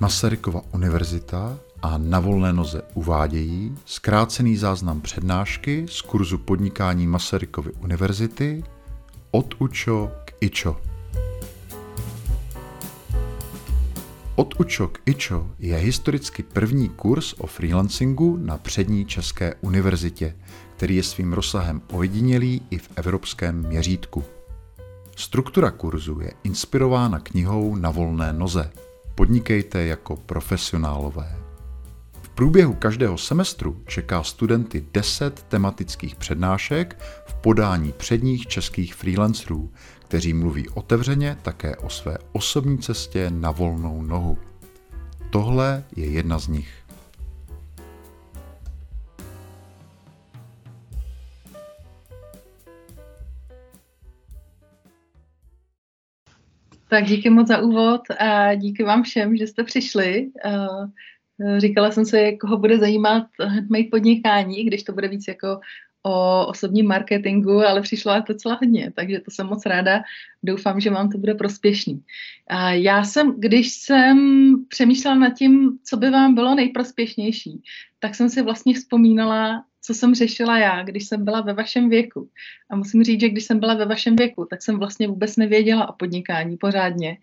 Masarykova univerzita a na volné noze uvádějí zkrácený záznam přednášky z kurzu podnikání Masarykovy univerzity od UČO k IČO. Od UČO k IČO je historicky první kurz o freelancingu na přední České univerzitě, který je svým rozsahem ojedinělý i v evropském měřítku. Struktura kurzu je inspirována knihou Na volné noze. Podnikejte jako profesionálové. V průběhu každého semestru čeká studenty 10 tematických přednášek v podání předních českých freelancerů, kteří mluví otevřeně také o své osobní cestě na volnou nohu. Tohle je jedna z nich. Tak díky moc za úvod a díky vám všem, že jste přišli. Říkala jsem si, koho bude zajímat mít podnikání, když to bude víc jako o osobním marketingu, ale přišlo to docela hodně, takže to jsem moc ráda. Doufám, že vám to bude prospěšný. Já jsem, když jsem přemýšlela nad tím, co by vám bylo nejprospěšnější, tak jsem si vlastně vzpomínala co jsem řešila já, když jsem byla ve vašem věku. A musím říct, že když jsem byla ve vašem věku, tak jsem vlastně vůbec nevěděla o podnikání pořádně.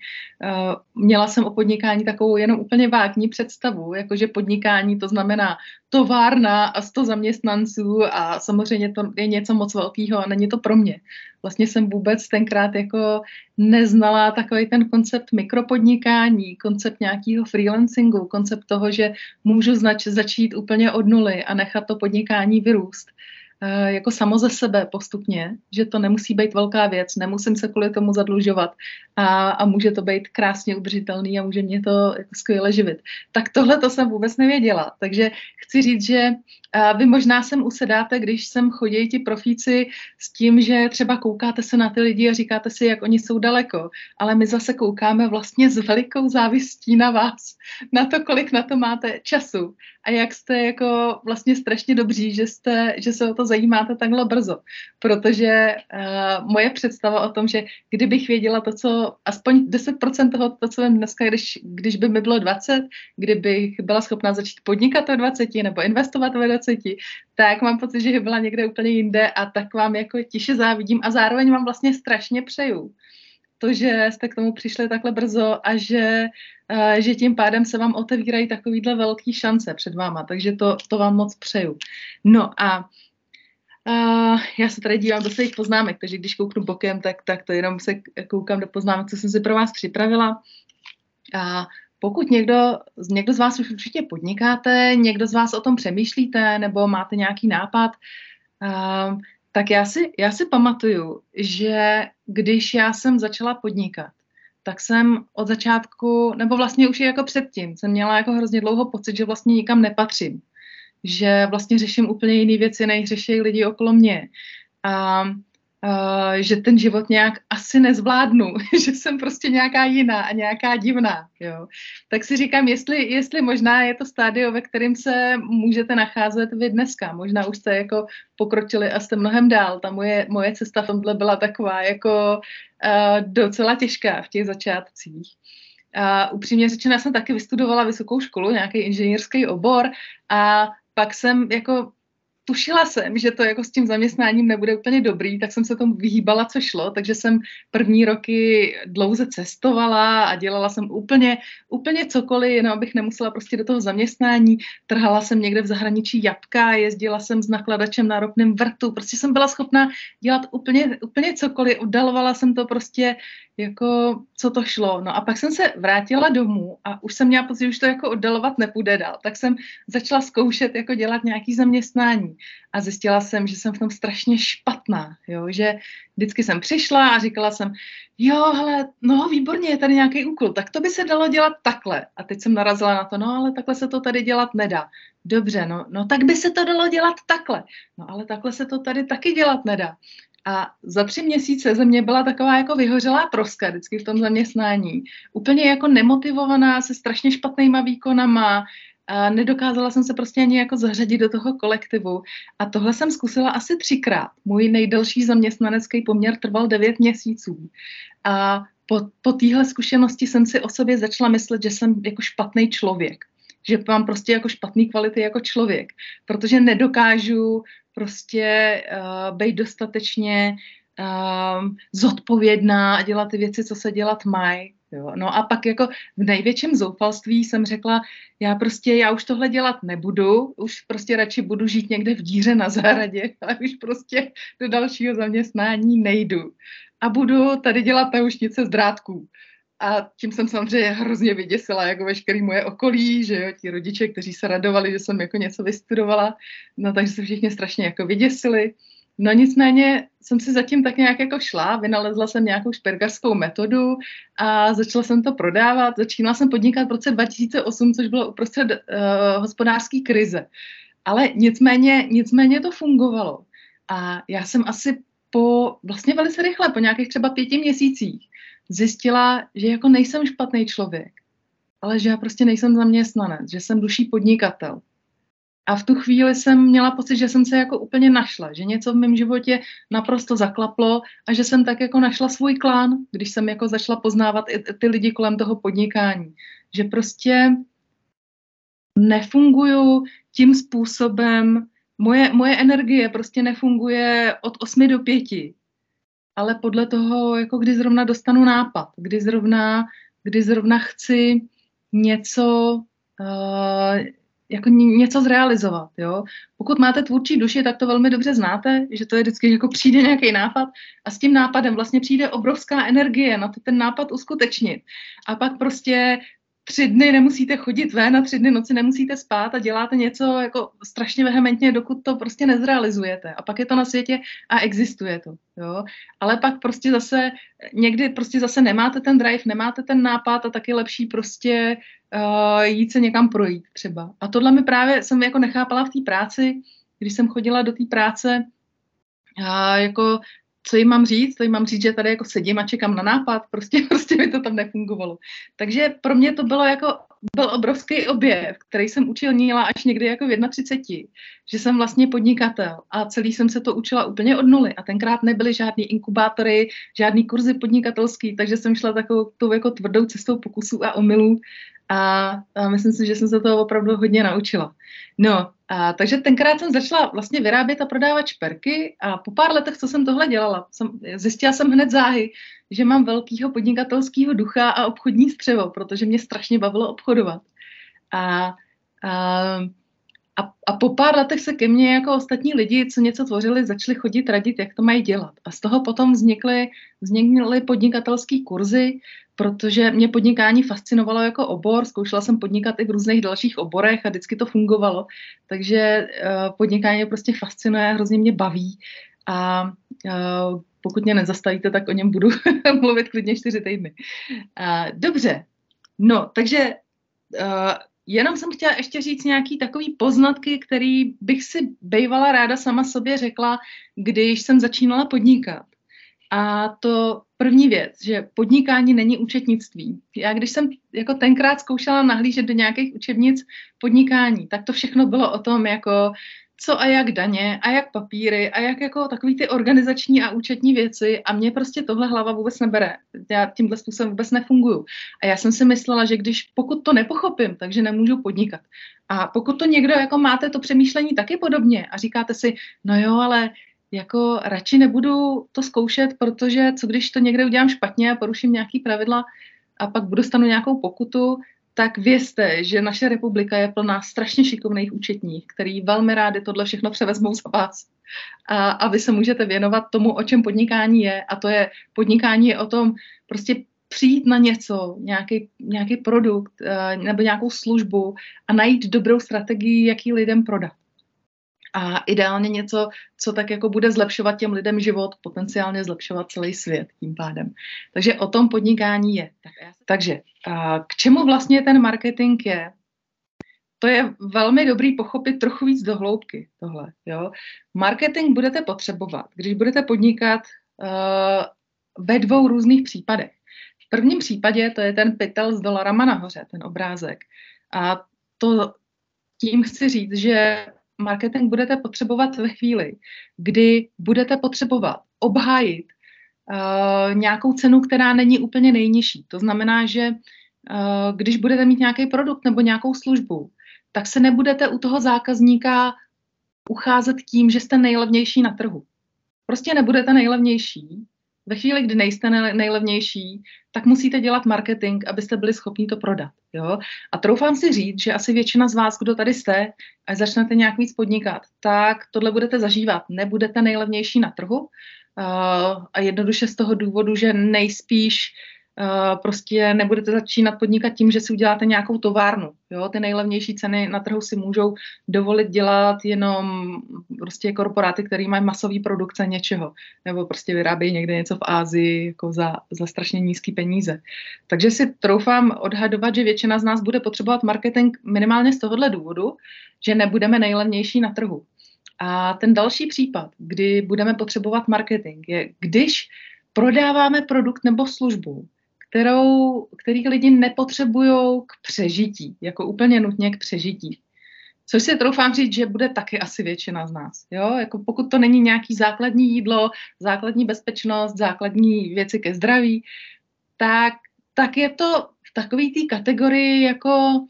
Uh, měla jsem o podnikání takovou jenom úplně vágní představu, jakože podnikání to znamená továrna a 100 zaměstnanců a samozřejmě to je něco moc velkého a není to pro mě. Vlastně jsem vůbec tenkrát jako neznala takový ten koncept mikropodnikání, koncept nějakého freelancingu, koncept toho, že můžu znač, začít úplně od nuly a nechat to podnikání vyrůst. Eh, jako samo ze sebe postupně, že to nemusí být velká věc, nemusím se kvůli tomu zadlužovat a, a může to být krásně udržitelný a může mě to jako skvěle živit. Tak tohle to jsem vůbec nevěděla. Takže chci říct, že vy možná sem usedáte, když sem chodí ti profíci s tím, že třeba koukáte se na ty lidi a říkáte si, jak oni jsou daleko, ale my zase koukáme vlastně s velikou závistí na vás, na to, kolik na to máte času a jak jste jako vlastně strašně dobří, že, jste, že se o to zajímáte takhle brzo. Protože uh, moje představa o tom, že kdybych věděla to, co aspoň 10% toho, to, co vím dneska, když, když by mi bylo 20, kdybych byla schopná začít podnikat ve 20 nebo investovat ve 20, tak mám pocit, že byla někde úplně jinde a tak vám jako tiše závidím a zároveň vám vlastně strašně přeju to, že jste k tomu přišli takhle brzo a že, uh, že tím pádem se vám otevírají takovýhle velký šance před váma, takže to, to vám moc přeju. No a Uh, já se tady dívám do svých poznámek, takže když kouknu bokem, tak, tak to jenom se koukám do poznámek, co jsem si pro vás připravila. A pokud někdo, někdo z vás už určitě podnikáte, někdo z vás o tom přemýšlíte, nebo máte nějaký nápad, uh, tak já si, já si pamatuju, že když já jsem začala podnikat, tak jsem od začátku, nebo vlastně už i jako předtím, jsem měla jako hrozně dlouho pocit, že vlastně nikam nepatřím. Že vlastně řeším úplně jiné věci, než řeší lidi okolo mě. A že ten život nějak asi nezvládnu, že jsem prostě nějaká jiná a nějaká divná, jo. Tak si říkám, jestli, jestli možná je to stádio, ve kterém se můžete nacházet vy dneska. Možná už jste jako pokročili a jste mnohem dál. Ta moje, moje cesta v tomhle byla taková jako uh, docela těžká v těch začátcích. A upřímně řečeno, já jsem taky vystudovala vysokou školu, nějaký inženýrský obor a pak jsem jako tušila jsem, že to jako s tím zaměstnáním nebude úplně dobrý, tak jsem se tomu vyhýbala, co šlo, takže jsem první roky dlouze cestovala a dělala jsem úplně, úplně cokoliv, jenom abych nemusela prostě do toho zaměstnání. Trhala jsem někde v zahraničí jabka, jezdila jsem s nakladačem na ropném vrtu, prostě jsem byla schopna dělat úplně, úplně cokoliv, oddalovala jsem to prostě jako co to šlo. No a pak jsem se vrátila domů a už jsem měla pocit, že už to jako oddalovat nepůjde dál. Tak jsem začala zkoušet jako dělat nějaký zaměstnání a zjistila jsem, že jsem v tom strašně špatná, jo, že vždycky jsem přišla a říkala jsem, jo, hele, no výborně, je tady nějaký úkol, tak to by se dalo dělat takhle. A teď jsem narazila na to, no ale takhle se to tady dělat nedá. Dobře, no, no tak by se to dalo dělat takhle. No ale takhle se to tady taky dělat nedá. A za tři měsíce ze mě byla taková jako vyhořelá proska vždycky v tom zaměstnání. Úplně jako nemotivovaná, se strašně špatnýma výkonama, a nedokázala jsem se prostě ani jako zařadit do toho kolektivu. A tohle jsem zkusila asi třikrát. Můj nejdelší zaměstnanecký poměr trval devět měsíců. A po, po téhle zkušenosti jsem si o sobě začala myslet, že jsem jako špatný člověk. Že mám prostě jako špatný kvality jako člověk. Protože nedokážu prostě uh, být dostatečně uh, zodpovědná a dělat ty věci, co se dělat mají. No a pak jako v největším zoufalství jsem řekla, já prostě, já už tohle dělat nebudu, už prostě radši budu žít někde v díře na zahradě, ale už prostě do dalšího zaměstnání nejdu. A budu tady dělat naušnice z drátků. A tím jsem samozřejmě hrozně vyděsila jako veškerý moje okolí, že jo, ti rodiče, kteří se radovali, že jsem jako něco vystudovala, no takže se všichni strašně jako vyděsili. No nicméně jsem si zatím tak nějak jako šla, vynalezla jsem nějakou špergarskou metodu a začala jsem to prodávat. Začínala jsem podnikat v roce 2008, což bylo uprostřed uh, hospodářské krize. Ale nicméně, nicméně to fungovalo. A já jsem asi po, vlastně velice rychle, po nějakých třeba pěti měsících, zjistila, že jako nejsem špatný člověk, ale že já prostě nejsem zaměstnanec, že jsem duší podnikatel. A v tu chvíli jsem měla pocit, že jsem se jako úplně našla, že něco v mém životě naprosto zaklaplo a že jsem tak jako našla svůj klán, když jsem jako začala poznávat i ty lidi kolem toho podnikání. Že prostě nefunguju tím způsobem, moje, moje energie prostě nefunguje od 8 do 5, ale podle toho, jako kdy zrovna dostanu nápad, kdy zrovna, kdy zrovna chci něco, uh, jako něco zrealizovat, jo. Pokud máte tvůrčí duši, tak to velmi dobře znáte, že to je vždycky jako přijde nějaký nápad a s tím nápadem vlastně přijde obrovská energie na to ten nápad uskutečnit. A pak prostě tři dny nemusíte chodit ven a tři dny noci nemusíte spát a děláte něco jako strašně vehementně, dokud to prostě nezrealizujete. A pak je to na světě a existuje to. Jo? Ale pak prostě zase, někdy prostě zase nemáte ten drive, nemáte ten nápad a taky lepší prostě uh, jít se někam projít třeba. A tohle mi právě jsem jako nechápala v té práci, když jsem chodila do té práce, a jako co jim mám říct, to jim mám říct, že tady jako sedím a čekám na nápad, prostě, prostě mi to tam nefungovalo. Takže pro mě to bylo jako, byl obrovský objev, který jsem učila až někdy jako v 31, že jsem vlastně podnikatel a celý jsem se to učila úplně od nuly. A tenkrát nebyly žádný inkubátory, žádný kurzy podnikatelský, takže jsem šla takovou tou jako tvrdou cestou pokusů a omylů a, a myslím si, že jsem se to opravdu hodně naučila. No, a, takže tenkrát jsem začala vlastně vyrábět a prodávat šperky a po pár letech, co jsem tohle dělala, jsem, zjistila jsem hned záhy, že mám velkýho podnikatelského ducha a obchodní střevo, protože mě strašně bavilo obchodovat. A, a a, a po pár letech se ke mně jako ostatní lidi, co něco tvořili, začali chodit radit, jak to mají dělat. A z toho potom vznikly, vznikly podnikatelské kurzy, protože mě podnikání fascinovalo jako obor, zkoušela jsem podnikat i v různých dalších oborech a vždycky to fungovalo. Takže uh, podnikání prostě fascinuje, hrozně mě baví a uh, pokud mě nezastavíte, tak o něm budu mluvit klidně čtyři týdny. Uh, dobře, no, takže Jenom jsem chtěla ještě říct nějaký takový poznatky, který bych si bývala ráda sama sobě řekla, když jsem začínala podnikat. A to první věc, že podnikání není účetnictví. Já když jsem jako tenkrát zkoušela nahlížet do nějakých učebnic podnikání, tak to všechno bylo o tom, jako co a jak daně a jak papíry a jak jako takový ty organizační a účetní věci a mě prostě tohle hlava vůbec nebere. Já tímhle způsobem vůbec nefunguju. A já jsem si myslela, že když pokud to nepochopím, takže nemůžu podnikat. A pokud to někdo jako máte to přemýšlení taky podobně a říkáte si, no jo, ale jako radši nebudu to zkoušet, protože co když to někde udělám špatně a poruším nějaký pravidla a pak dostanu nějakou pokutu, tak vězte, že naše republika je plná strašně šikovných účetních, který velmi rádi tohle všechno převezmou za vás. A, a vy se můžete věnovat tomu, o čem podnikání je. A to je, podnikání je o tom prostě přijít na něco, nějaký, nějaký produkt uh, nebo nějakou službu a najít dobrou strategii, jak ji lidem prodat a ideálně něco, co tak jako bude zlepšovat těm lidem život, potenciálně zlepšovat celý svět tím pádem. Takže o tom podnikání je. Takže k čemu vlastně ten marketing je? To je velmi dobrý pochopit trochu víc do hloubky tohle. Jo? Marketing budete potřebovat, když budete podnikat uh, ve dvou různých případech. V prvním případě to je ten pytel s dolarama nahoře, ten obrázek. A to tím chci říct, že marketing budete potřebovat ve chvíli, kdy budete potřebovat obhájit uh, nějakou cenu, která není úplně nejnižší. To znamená, že uh, když budete mít nějaký produkt nebo nějakou službu, tak se nebudete u toho zákazníka ucházet tím, že jste nejlevnější na trhu. Prostě nebudete nejlevnější. Ve chvíli, kdy nejste nejlevnější, tak musíte dělat marketing, abyste byli schopni to prodat. Jo? A troufám si říct, že asi většina z vás, kdo tady jste, a začnete nějak víc podnikat, tak tohle budete zažívat. Nebudete nejlevnější na trhu uh, a jednoduše z toho důvodu, že nejspíš Uh, prostě nebudete začínat podnikat tím, že si uděláte nějakou továrnu. Jo? Ty nejlevnější ceny na trhu si můžou dovolit dělat jenom prostě korporáty, které mají masový produkce něčeho, nebo prostě vyrábějí někde něco v Ázii jako za, za strašně nízké peníze. Takže si troufám odhadovat, že většina z nás bude potřebovat marketing minimálně z tohohle důvodu, že nebudeme nejlevnější na trhu. A ten další případ, kdy budeme potřebovat marketing, je když prodáváme produkt nebo službu, kterou, který lidi nepotřebují k přežití, jako úplně nutně k přežití. Což si troufám říct, že bude taky asi většina z nás. Jo? Jako pokud to není nějaký základní jídlo, základní bezpečnost, základní věci ke zdraví, tak, tak je to v takové té kategorii jako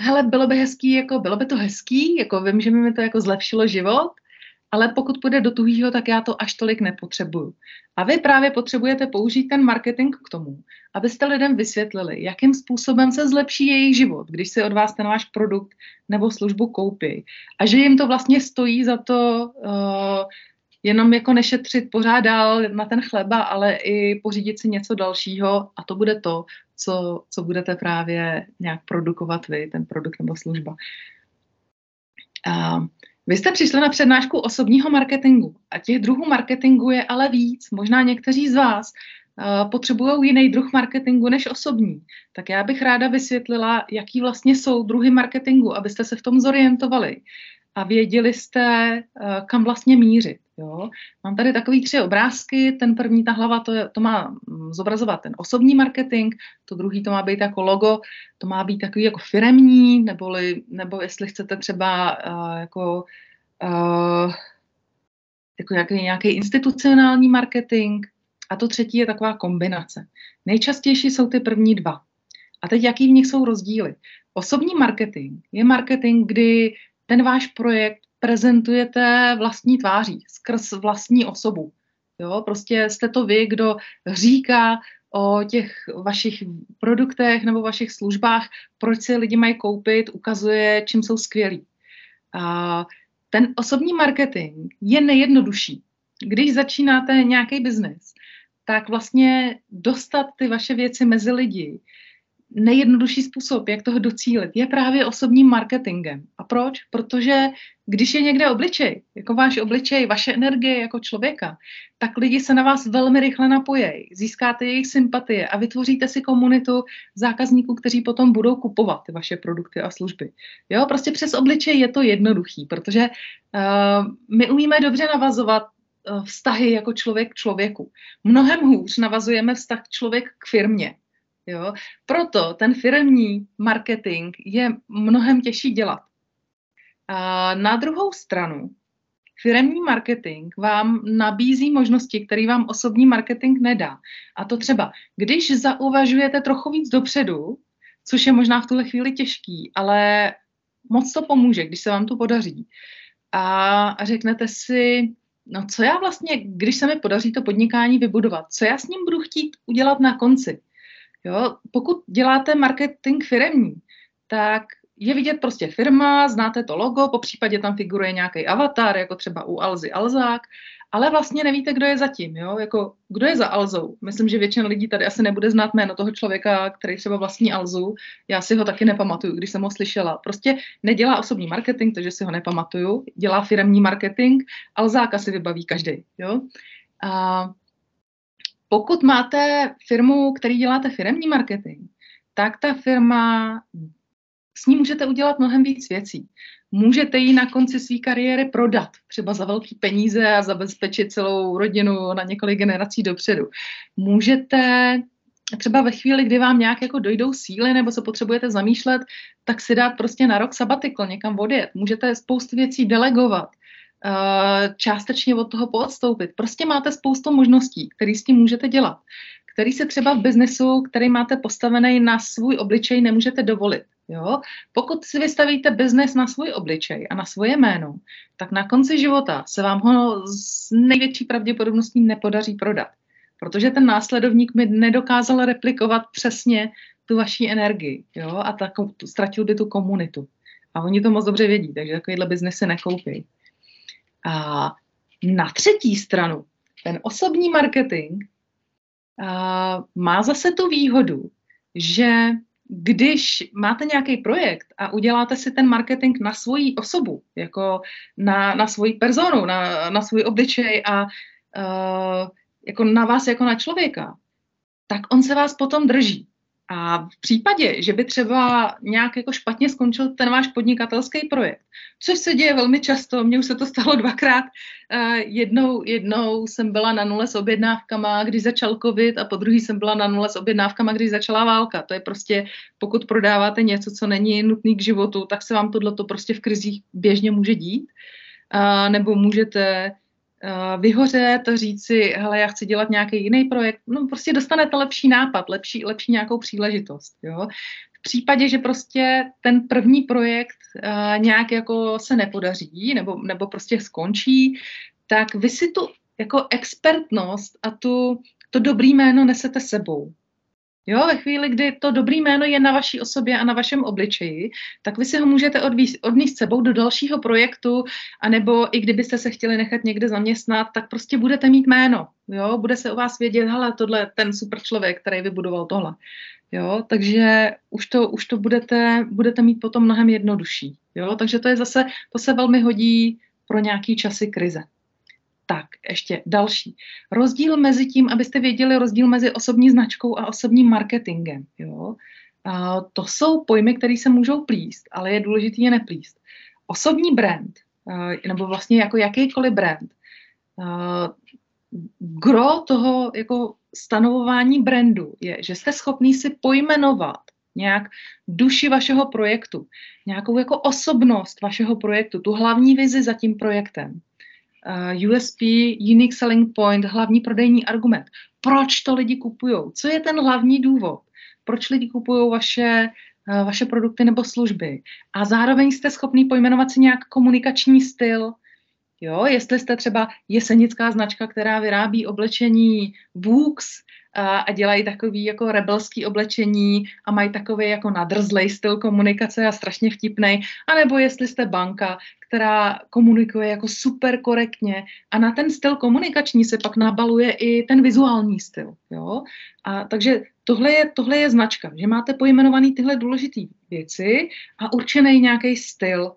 hele, bylo by hezký, jako bylo by to hezký, jako vím, že mi to jako zlepšilo život, ale pokud půjde do tuhýho, tak já to až tolik nepotřebuju. A vy právě potřebujete použít ten marketing k tomu, abyste lidem vysvětlili, jakým způsobem se zlepší jejich život, když si od vás ten váš produkt nebo službu koupí. A že jim to vlastně stojí za to uh, jenom jako nešetřit pořád dál na ten chleba, ale i pořídit si něco dalšího a to bude to, co, co budete právě nějak produkovat vy, ten produkt nebo služba. Uh, vy jste přišli na přednášku osobního marketingu a těch druhů marketingu je ale víc. Možná někteří z vás uh, potřebují jiný druh marketingu než osobní. Tak já bych ráda vysvětlila, jaký vlastně jsou druhy marketingu, abyste se v tom zorientovali a věděli jste, uh, kam vlastně mířit. Jo? Mám tady takový tři obrázky. Ten první, ta hlava, to, je, to má mm, zobrazovat ten osobní marketing, to druhý to má být jako logo, to má být takový jako firemní, neboli, nebo jestli chcete třeba uh, jako, uh, jako nějaký, nějaký institucionální marketing. A to třetí je taková kombinace. Nejčastější jsou ty první dva. A teď jaký v nich jsou rozdíly? Osobní marketing je marketing, kdy ten váš projekt prezentujete vlastní tváří, skrz vlastní osobu. Jo, prostě jste to vy, kdo říká o těch vašich produktech nebo vašich službách, proč si lidi mají koupit, ukazuje, čím jsou skvělí. A ten osobní marketing je nejjednodušší. Když začínáte nějaký biznis, tak vlastně dostat ty vaše věci mezi lidi nejjednodušší způsob, jak toho docílit, je právě osobním marketingem. A proč? Protože když je někde obličej, jako váš obličej, vaše energie jako člověka, tak lidi se na vás velmi rychle napojejí, získáte jejich sympatie a vytvoříte si komunitu zákazníků, kteří potom budou kupovat ty vaše produkty a služby. Jo, prostě přes obličej je to jednoduchý, protože uh, my umíme dobře navazovat uh, vztahy jako člověk k člověku. Mnohem hůř navazujeme vztah člověk k firmě. Jo? Proto ten firmní marketing je mnohem těžší dělat. A na druhou stranu, firmní marketing vám nabízí možnosti, které vám osobní marketing nedá. A to třeba, když zauvažujete trochu víc dopředu, což je možná v tuhle chvíli těžký, ale moc to pomůže, když se vám to podaří. A řeknete si, no co já vlastně, když se mi podaří to podnikání vybudovat, co já s ním budu chtít udělat na konci. Jo? Pokud děláte marketing firemní, tak je vidět prostě firma, znáte to logo, po případě tam figuruje nějaký avatar, jako třeba u Alzy Alzák, ale vlastně nevíte, kdo je zatím, jo? Jako, kdo je za Alzou. Myslím, že většina lidí tady asi nebude znát jméno toho člověka, který třeba vlastní Alzu. Já si ho taky nepamatuju, když jsem ho slyšela. Prostě nedělá osobní marketing, takže si ho nepamatuju. Dělá firmní marketing, Alzáka si vybaví každý. Jo? A pokud máte firmu, který děláte firmní marketing, tak ta firma, s ní můžete udělat mnohem víc věcí. Můžete ji na konci své kariéry prodat, třeba za velké peníze a zabezpečit celou rodinu na několik generací dopředu. Můžete třeba ve chvíli, kdy vám nějak jako dojdou síly nebo se potřebujete zamýšlet, tak si dát prostě na rok sabatikl, někam odjet. Můžete spoustu věcí delegovat, částečně od toho poodstoupit. Prostě máte spoustu možností, které s tím můžete dělat, který se třeba v biznesu, který máte postavený na svůj obličej, nemůžete dovolit. Jo? Pokud si vystavíte biznes na svůj obličej a na svoje jméno, tak na konci života se vám ho s největší pravděpodobností nepodaří prodat protože ten následovník mi nedokázal replikovat přesně tu vaší energii, jo, a tak ztratil by tu komunitu. A oni to moc dobře vědí, takže takovýhle biznes si nekoupí. A na třetí stranu, ten osobní marketing a, má zase tu výhodu, že když máte nějaký projekt a uděláte si ten marketing na svoji osobu, jako na, na svoji personu, na, na svůj obličej a uh, jako na vás jako na člověka, tak on se vás potom drží. A v případě, že by třeba nějak jako špatně skončil ten váš podnikatelský projekt, což se děje velmi často, mně už se to stalo dvakrát, uh, jednou, jednou jsem byla na nule s objednávkama, když začal covid a po druhý jsem byla na nule s objednávkama, když začala válka. To je prostě, pokud prodáváte něco, co není nutný k životu, tak se vám tohle to prostě v krizích běžně může dít. Uh, nebo můžete vyhořet, říct si, hele, já chci dělat nějaký jiný projekt, no prostě dostanete lepší nápad, lepší, lepší nějakou příležitost, jo. V případě, že prostě ten první projekt uh, nějak jako se nepodaří, nebo, nebo prostě skončí, tak vy si tu jako expertnost a tu, to dobrý jméno nesete sebou. Jo, ve chvíli, kdy to dobrý jméno je na vaší osobě a na vašem obličeji, tak vy si ho můžete odníst sebou do dalšího projektu, anebo i kdybyste se chtěli nechat někde zaměstnat, tak prostě budete mít jméno. Jo, bude se o vás vědět, hele, tohle ten super člověk, který vybudoval tohle. Jo, takže už to, už to budete, budete mít potom mnohem jednodušší. Jo, takže to je zase, to se velmi hodí pro nějaký časy krize. Tak, ještě další. Rozdíl mezi tím, abyste věděli rozdíl mezi osobní značkou a osobním marketingem. Jo? A to jsou pojmy, které se můžou plíst, ale je důležité je neplíst. Osobní brand, nebo vlastně jako jakýkoliv brand, gro toho jako stanovování brandu je, že jste schopný si pojmenovat nějak duši vašeho projektu, nějakou jako osobnost vašeho projektu, tu hlavní vizi za tím projektem uh, USP, Unique Selling Point, hlavní prodejní argument. Proč to lidi kupují? Co je ten hlavní důvod? Proč lidi kupují vaše, uh, vaše produkty nebo služby? A zároveň jste schopný pojmenovat si nějak komunikační styl, Jo, jestli jste třeba jesenická značka, která vyrábí oblečení Vux, a, a dělají takový jako rebelský oblečení a mají takový jako nadrzlej styl komunikace a strašně vtipnej, anebo jestli jste banka, která komunikuje jako super korektně a na ten styl komunikační se pak nabaluje i ten vizuální styl. Jo? A takže tohle je, tohle je značka, že máte pojmenovaný tyhle důležité věci a určený nějaký styl.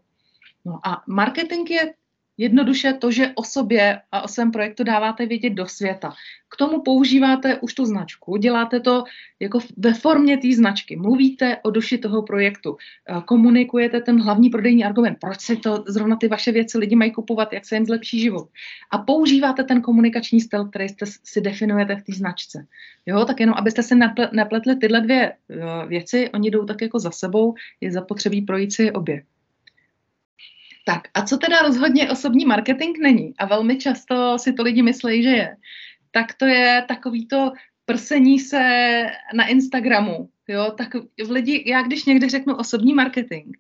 No a marketing je Jednoduše to, že o sobě a o svém projektu dáváte vědět do světa. K tomu používáte už tu značku, děláte to jako ve formě té značky, mluvíte o duši toho projektu, eh, komunikujete ten hlavní prodejní argument, proč se to zrovna ty vaše věci lidi mají kupovat, jak se jim zlepší život. A používáte ten komunikační styl, který jste si definujete v té značce. Jo, tak jenom abyste si nepletli tyhle dvě eh, věci, oni jdou tak jako za sebou, je zapotřebí projít si obě. Tak a co teda rozhodně osobní marketing není a velmi často si to lidi myslí, že je, tak to je takový to prsení se na Instagramu. Jo, tak v lidi, já když někde řeknu osobní marketing,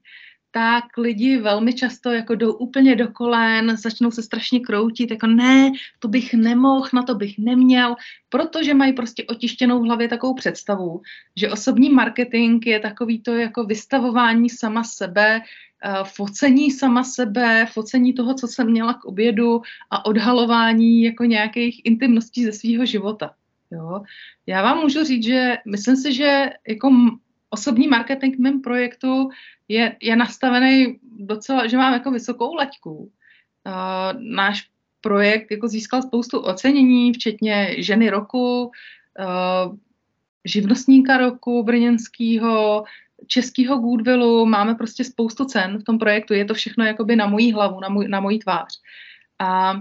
tak lidi velmi často jako jdou úplně do kolen, začnou se strašně kroutit, jako ne, to bych nemohl, na to bych neměl, protože mají prostě otištěnou v hlavě takovou představu, že osobní marketing je takový to jako vystavování sama sebe, uh, focení sama sebe, focení toho, co jsem měla k obědu a odhalování jako nějakých intimností ze svého života. Jo? Já vám můžu říct, že myslím si, že jako osobní marketing v mém projektu je, je nastavený docela, že mám jako vysokou laťku. Uh, náš projekt jako získal spoustu ocenění, včetně ženy roku, uh, živnostníka roku brněnského, českého Goodwillu, máme prostě spoustu cen v tom projektu, je to všechno jakoby na mojí hlavu, na, můj, na mojí tvář. A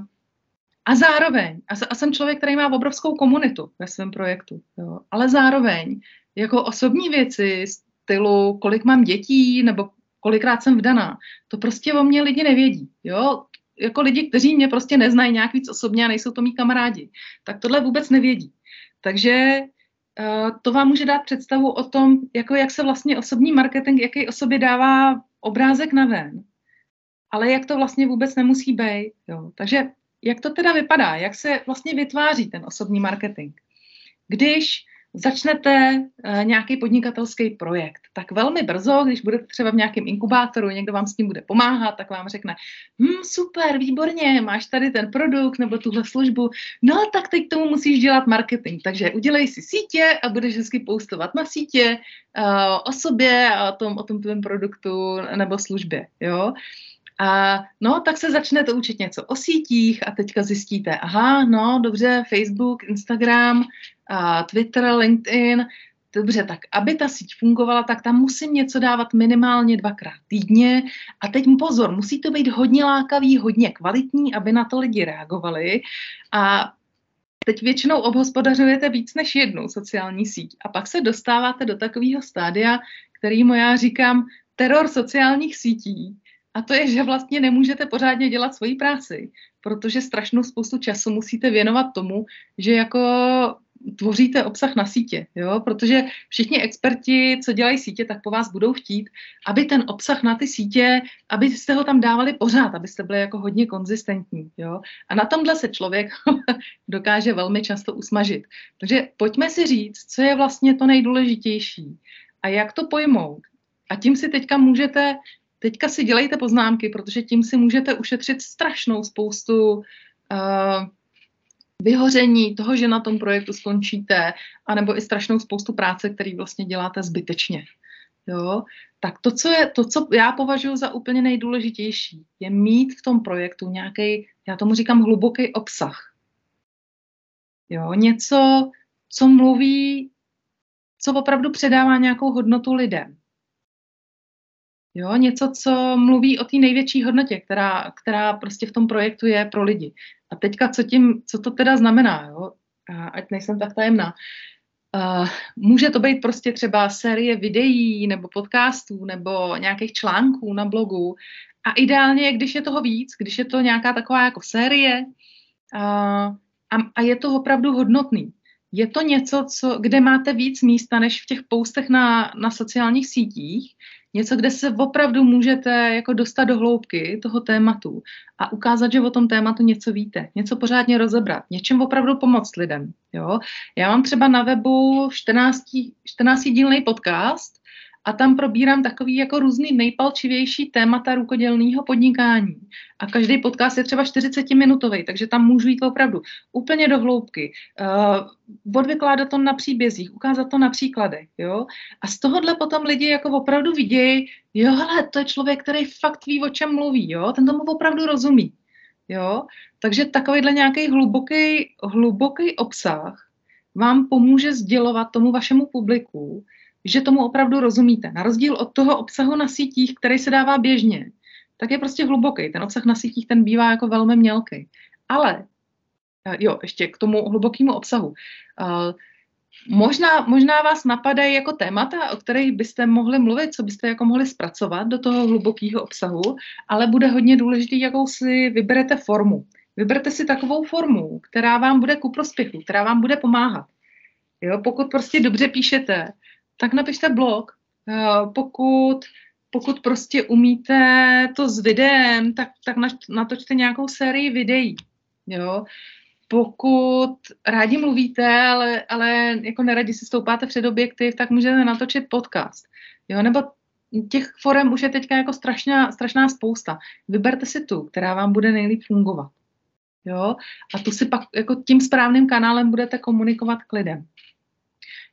a zároveň, a, a jsem člověk, který má obrovskou komunitu ve svém projektu, jo, ale zároveň jako osobní věci, stylu, kolik mám dětí, nebo kolikrát jsem vdaná, to prostě o mě lidi nevědí, jo, jako lidi, kteří mě prostě neznají nějak víc osobně a nejsou to mý kamarádi, tak tohle vůbec nevědí. Takže uh, to vám může dát představu o tom, jako jak se vlastně osobní marketing, jaký o sobě dává obrázek na ven, ale jak to vlastně vůbec nemusí být. Jo. Takže jak to teda vypadá, jak se vlastně vytváří ten osobní marketing? Když začnete uh, nějaký podnikatelský projekt, tak velmi brzo, když budete třeba v nějakém inkubátoru, někdo vám s tím bude pomáhat, tak vám řekne, hm, super, výborně, máš tady ten produkt nebo tuhle službu, no tak teď tomu musíš dělat marketing, takže udělej si sítě a budeš hezky postovat na sítě uh, o sobě a o tom, o tom tvém produktu nebo službě, jo. A no, tak se začnete učit něco o sítích a teďka zjistíte, aha, no, dobře, Facebook, Instagram, Twitter, LinkedIn, dobře, tak aby ta síť fungovala, tak tam musím něco dávat minimálně dvakrát týdně. A teď pozor, musí to být hodně lákavý, hodně kvalitní, aby na to lidi reagovali. A teď většinou obhospodařujete víc než jednu sociální síť. A pak se dostáváte do takového stádia, kterýmu já říkám teror sociálních sítí, a to je, že vlastně nemůžete pořádně dělat svoji práci, protože strašnou spoustu času musíte věnovat tomu, že jako tvoříte obsah na sítě, jo? protože všichni experti, co dělají sítě, tak po vás budou chtít, aby ten obsah na ty sítě, abyste ho tam dávali pořád, abyste byli jako hodně konzistentní. Jo? A na tomhle se člověk dokáže velmi často usmažit. Takže pojďme si říct, co je vlastně to nejdůležitější a jak to pojmout. A tím si teďka můžete teďka si dělejte poznámky, protože tím si můžete ušetřit strašnou spoustu uh, vyhoření toho, že na tom projektu skončíte, anebo i strašnou spoustu práce, který vlastně děláte zbytečně. Jo? Tak to co, je, to, co já považuji za úplně nejdůležitější, je mít v tom projektu nějaký, já tomu říkám, hluboký obsah. Jo? Něco, co mluví, co opravdu předává nějakou hodnotu lidem. Jo, něco, co mluví o té největší hodnotě, která, která prostě v tom projektu je pro lidi. A teďka, co, tím, co to teda znamená, jo? Ať nejsem tak tajemná. Uh, může to být prostě třeba série videí nebo podcastů nebo nějakých článků na blogu. A ideálně, když je toho víc, když je to nějaká taková jako série uh, a, a je to opravdu hodnotný. Je to něco, co, kde máte víc místa než v těch postech na, na sociálních sítích, Něco, kde se opravdu můžete jako dostat do hloubky toho tématu a ukázat, že o tom tématu něco víte, něco pořádně rozebrat, něčem opravdu pomoct lidem. Jo? Já mám třeba na webu 14, 14 dílný podcast, a tam probírám takový jako různý nejpalčivější témata rukodělného podnikání. A každý podcast je třeba 40 minutový, takže tam můžu jít opravdu úplně do hloubky, uh, odvykládat to na příbězích, ukázat to na příkladech, jo. A z tohohle potom lidi jako opravdu vidějí, jo, hele, to je člověk, který fakt ví, o čem mluví, jo, ten tomu opravdu rozumí, jo. Takže takovýhle nějaký hluboký, hluboký obsah vám pomůže sdělovat tomu vašemu publiku, že tomu opravdu rozumíte. Na rozdíl od toho obsahu na sítích, který se dává běžně, tak je prostě hluboký. Ten obsah na sítích, ten bývá jako velmi mělký. Ale, eh, jo, ještě k tomu hlubokému obsahu. Uh, možná, možná vás napadají jako témata, o kterých byste mohli mluvit, co byste jako mohli zpracovat do toho hlubokého obsahu, ale bude hodně důležitý, jakou si vyberete formu. Vyberte si takovou formu, která vám bude ku prospěchu, která vám bude pomáhat. Jo, pokud prostě dobře píšete, tak napište blog. Eh, pokud, pokud prostě umíte to s videem, tak, tak natočte nějakou sérii videí. Jo? Pokud rádi mluvíte, ale, ale jako neradi si stoupáte před objektiv, tak můžete natočit podcast. Jo? Nebo těch forem už je teďka jako strašná, strašná spousta. Vyberte si tu, která vám bude nejlíp fungovat. Jo? A tu si pak jako tím správným kanálem budete komunikovat k lidem.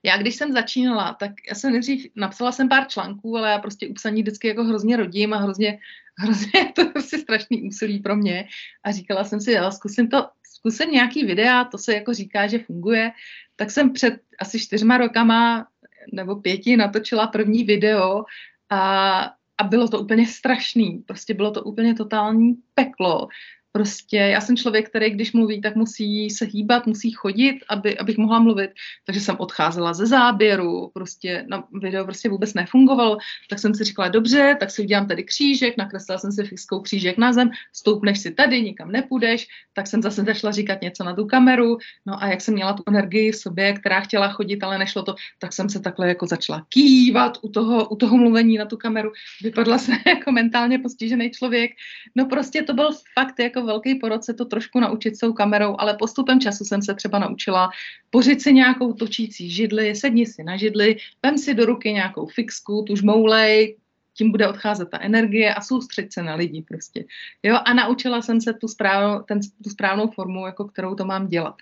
Já když jsem začínala, tak já jsem nejdřív napsala jsem pár článků, ale já prostě u psaní vždycky jako hrozně rodím a hrozně, hrozně to je prostě strašný úsilí pro mě. A říkala jsem si, jo, zkusím to, zkusím nějaký videa, to se jako říká, že funguje. Tak jsem před asi čtyřma rokama nebo pěti natočila první video a, a bylo to úplně strašný. Prostě bylo to úplně totální peklo. Prostě já jsem člověk, který když mluví, tak musí se hýbat, musí chodit, aby, abych mohla mluvit. Takže jsem odcházela ze záběru, prostě na video prostě vůbec nefungovalo. Tak jsem si říkala, dobře, tak si udělám tady křížek, nakreslila jsem si fixkou křížek na zem, stoupneš si tady, nikam nepůjdeš, tak jsem zase začala říkat něco na tu kameru. No a jak jsem měla tu energii v sobě, která chtěla chodit, ale nešlo to, tak jsem se takhle jako začala kývat u toho, u toho mluvení na tu kameru. Vypadla jsem jako mentálně postižený člověk. No prostě to byl fakt jako jako velký porod se to trošku naučit s tou kamerou, ale postupem času jsem se třeba naučila pořit si nějakou točící židli, sedni si na židli, vem si do ruky nějakou fixku, tu žmoulej, tím bude odcházet ta energie a soustřed se na lidi prostě. Jo, a naučila jsem se tu, správ, ten, tu správnou formu, jako kterou to mám dělat.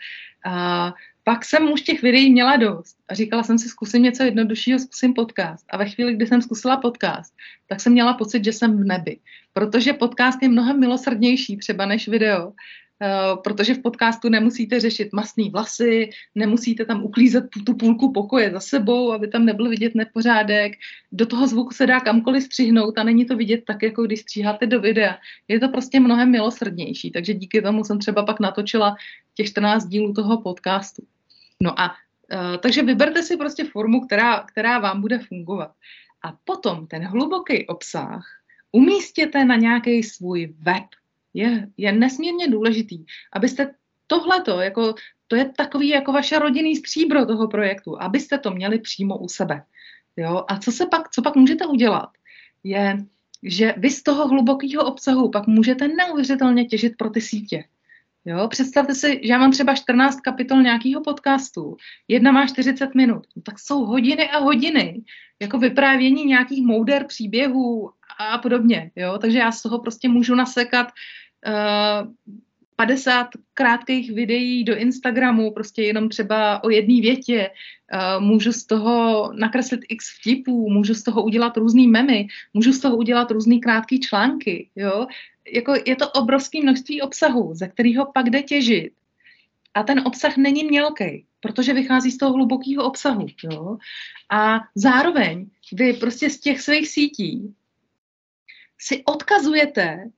A pak jsem už těch videí měla dost a říkala jsem si, zkusím něco jednoduššího, zkusím podcast. A ve chvíli, kdy jsem zkusila podcast, tak jsem měla pocit, že jsem v nebi. Protože podcast je mnohem milosrdnější třeba než video. Uh, protože v podcastu nemusíte řešit masný vlasy, nemusíte tam uklízet tu, tu půlku pokoje za sebou, aby tam nebyl vidět nepořádek. Do toho zvuku se dá kamkoliv střihnout a není to vidět tak, jako když stříháte do videa. Je to prostě mnohem milosrdnější, takže díky tomu jsem třeba pak natočila těch 14 dílů toho podcastu. No a uh, takže vyberte si prostě formu, která, která vám bude fungovat. A potom ten hluboký obsah umístěte na nějaký svůj web. Je, je nesmírně důležitý, abyste tohleto, jako, to je takový jako vaše rodinný stříbro toho projektu, abyste to měli přímo u sebe. Jo? A co se pak, co pak můžete udělat, je, že vy z toho hlubokého obsahu pak můžete neuvěřitelně těžit pro ty sítě. Jo, představte si, že já mám třeba 14 kapitol nějakého podcastu, jedna má 40 minut, no, tak jsou hodiny a hodiny jako vyprávění nějakých mouder příběhů a podobně. Jo? Takže já z toho prostě můžu nasekat uh, 50 krátkých videí do Instagramu, prostě jenom třeba o jedné větě, uh, můžu z toho nakreslit x vtipů, můžu z toho udělat různý memy, můžu z toho udělat různý krátký články, jo. Jako je to obrovské množství obsahu, ze kterého pak jde těžit. A ten obsah není mělký, protože vychází z toho hlubokého obsahu. Jo? A zároveň vy prostě z těch svých sítí si odkazujete,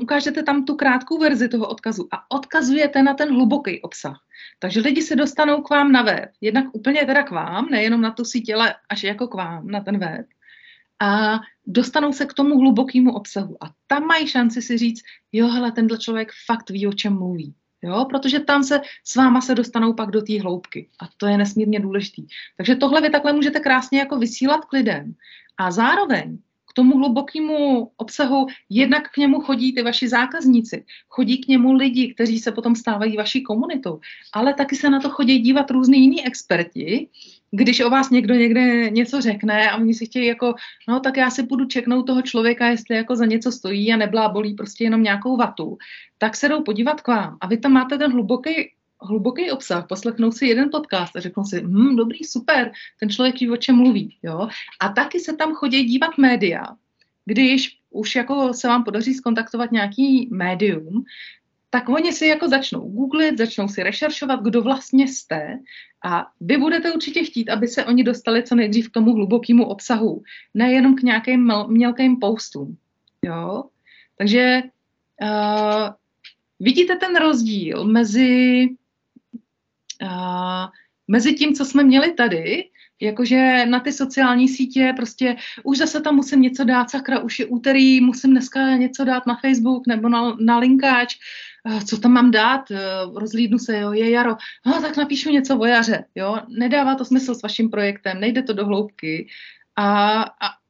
ukážete tam tu krátkou verzi toho odkazu a odkazujete na ten hluboký obsah. Takže lidi se dostanou k vám na web, jednak úplně teda k vám, nejenom na tu síť, ale až jako k vám, na ten web. A dostanou se k tomu hlubokému obsahu. A tam mají šanci si říct, jo, hele, tenhle člověk fakt ví, o čem mluví. Jo, protože tam se s váma se dostanou pak do té hloubky a to je nesmírně důležitý. Takže tohle vy takhle můžete krásně jako vysílat k lidem a zároveň k tomu hlubokému obsahu jednak k němu chodí ty vaši zákazníci, chodí k němu lidi, kteří se potom stávají vaší komunitou, ale taky se na to chodí dívat různý jiní experti, když o vás někdo někde něco řekne a oni si chtějí jako, no tak já si půjdu čeknout toho člověka, jestli jako za něco stojí a neblábolí prostě jenom nějakou vatu, tak se jdou podívat k vám a vy tam máte ten hluboký hluboký obsah, poslechnou si jeden podcast a řeknou si, hm, dobrý, super, ten člověk ví, o čem mluví. Jo? A taky se tam chodí dívat média, když už jako se vám podaří skontaktovat nějaký médium, tak oni si jako začnou googlit, začnou si rešeršovat, kdo vlastně jste a vy budete určitě chtít, aby se oni dostali co nejdřív k tomu hlubokému obsahu, nejenom k nějakým mělkým postům. Jo? Takže uh, vidíte ten rozdíl mezi uh, mezi tím, co jsme měli tady, jakože na ty sociální sítě prostě už zase tam musím něco dát, sakra, už je úterý, musím dneska něco dát na Facebook nebo na, na linkáč, co tam mám dát, uh, rozlídnu se, jo, je jaro, no tak napíšu něco o jaře, jo, nedává to smysl s vaším projektem, nejde to do hloubky a, a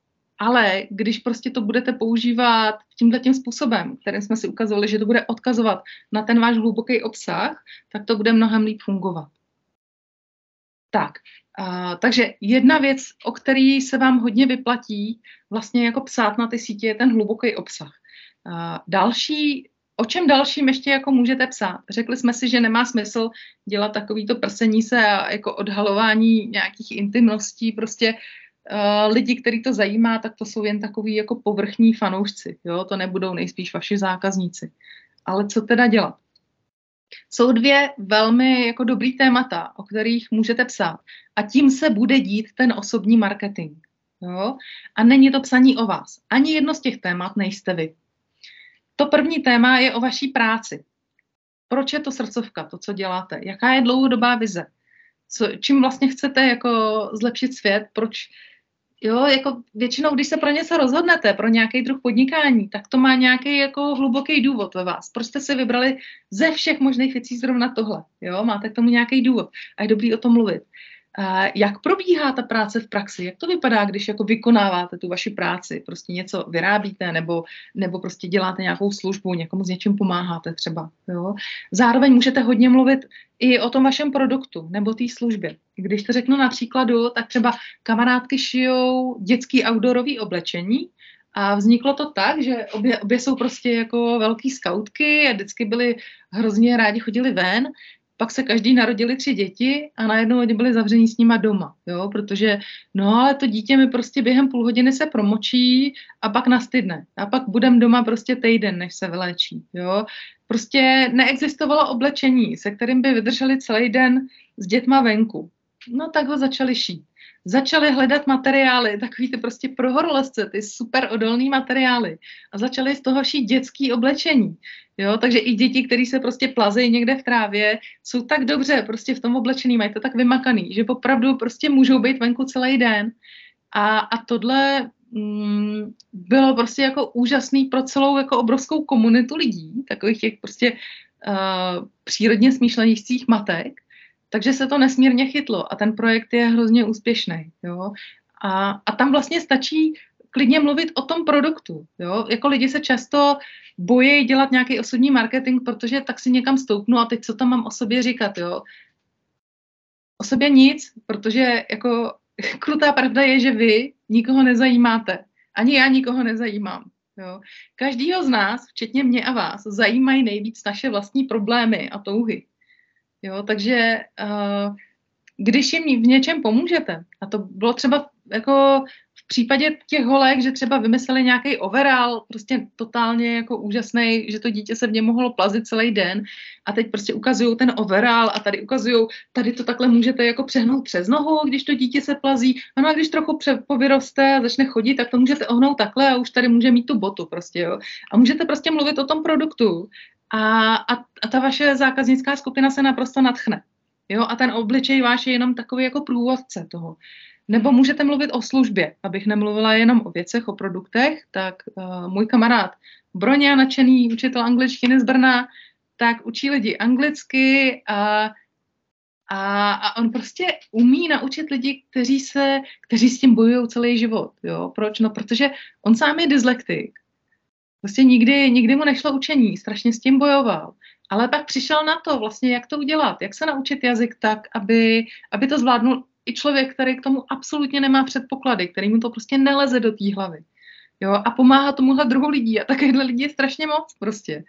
ale když prostě to budete používat tímhle tím způsobem, kterým jsme si ukazovali, že to bude odkazovat na ten váš hluboký obsah, tak to bude mnohem líp fungovat. Tak, a, takže jedna věc, o který se vám hodně vyplatí vlastně jako psát na ty sítě, je ten hluboký obsah. A, další, o čem dalším ještě jako můžete psát? Řekli jsme si, že nemá smysl dělat takovýto prsení se a jako odhalování nějakých intimností, prostě uh, lidi, který to zajímá, tak to jsou jen takový jako povrchní fanoušci, jo, to nebudou nejspíš vaši zákazníci. Ale co teda dělat? Jsou dvě velmi jako dobrý témata, o kterých můžete psát. A tím se bude dít ten osobní marketing. Jo? A není to psaní o vás. Ani jedno z těch témat nejste vy. To první téma je o vaší práci. Proč je to srdcovka, to, co děláte? Jaká je dlouhodobá vize? Co, čím vlastně chcete jako zlepšit svět? Proč, Jo, jako většinou, když se pro něco rozhodnete, pro nějaký druh podnikání, tak to má nějaký jako hluboký důvod ve vás. Proč jste si vybrali ze všech možných věcí zrovna tohle? Jo, máte k tomu nějaký důvod a je dobrý o tom mluvit. Jak probíhá ta práce v praxi? Jak to vypadá, když jako vykonáváte tu vaši práci? Prostě něco vyrábíte nebo, nebo prostě děláte nějakou službu, někomu s něčím pomáháte třeba. Jo? Zároveň můžete hodně mluvit i o tom vašem produktu nebo té službě. Když to řeknu na příkladu, tak třeba kamarádky šijou dětský outdoorový oblečení, a vzniklo to tak, že obě, obě jsou prostě jako velký skautky a vždycky byli hrozně rádi chodili ven pak se každý narodili tři děti a najednou oni byli zavření s nima doma, jo, protože no ale to dítě mi prostě během půl hodiny se promočí a pak nastydne a pak budem doma prostě týden, než se vyléčí, jo. Prostě neexistovalo oblečení, se kterým by vydrželi celý den s dětma venku. No tak ho začali šít začali hledat materiály, takový ty prostě pro horolezce, ty super odolný materiály a začali z toho šít dětský oblečení. Jo, takže i děti, které se prostě plazejí někde v trávě, jsou tak dobře prostě v tom oblečení, mají to tak vymakaný, že opravdu prostě můžou být venku celý den. A, a tohle mm, bylo prostě jako úžasný pro celou jako obrovskou komunitu lidí, takových těch prostě uh, přírodně smýšlejících matek, takže se to nesmírně chytlo a ten projekt je hrozně úspěšný. Jo? A, a tam vlastně stačí klidně mluvit o tom produktu. Jo? Jako lidi se často bojí dělat nějaký osobní marketing, protože tak si někam stoupnu a teď co tam mám o sobě říkat. Jo? O sobě nic, protože jako krutá pravda je, že vy nikoho nezajímáte. Ani já nikoho nezajímám. Jo. Každýho z nás, včetně mě a vás, zajímají nejvíc naše vlastní problémy a touhy. Jo, takže uh, když jim v něčem pomůžete, a to bylo třeba jako v případě těch holek, že třeba vymysleli nějaký overall, prostě totálně jako úžasný, že to dítě se v něm mohlo plazit celý den a teď prostě ukazují ten overall a tady ukazují, tady to takhle můžete jako přehnout přes nohu, když to dítě se plazí, ano a když trochu povyroste a začne chodit, tak to můžete ohnout takhle a už tady může mít tu botu prostě, jo. A můžete prostě mluvit o tom produktu a, a, a ta vaše zákaznická skupina se naprosto natchne. Jo? A ten obličej váš je jenom takový jako průvodce toho. Nebo můžete mluvit o službě, abych nemluvila jenom o věcech, o produktech, tak uh, můj kamarád Broně, nadšený učitel angličtiny z Brna, tak učí lidi anglicky a, a, a on prostě umí naučit lidi, kteří, se, kteří s tím bojují celý život. Jo? Proč? No, protože on sám je dyslektik Prostě nikdy, nikdy mu nešlo učení, strašně s tím bojoval. Ale pak přišel na to vlastně, jak to udělat, jak se naučit jazyk tak, aby, aby to zvládnul i člověk, který k tomu absolutně nemá předpoklady, který mu to prostě neleze do té hlavy. Jo, a pomáhá tomuhle druhu lidí. A takovýhle lidí je strašně moc prostě.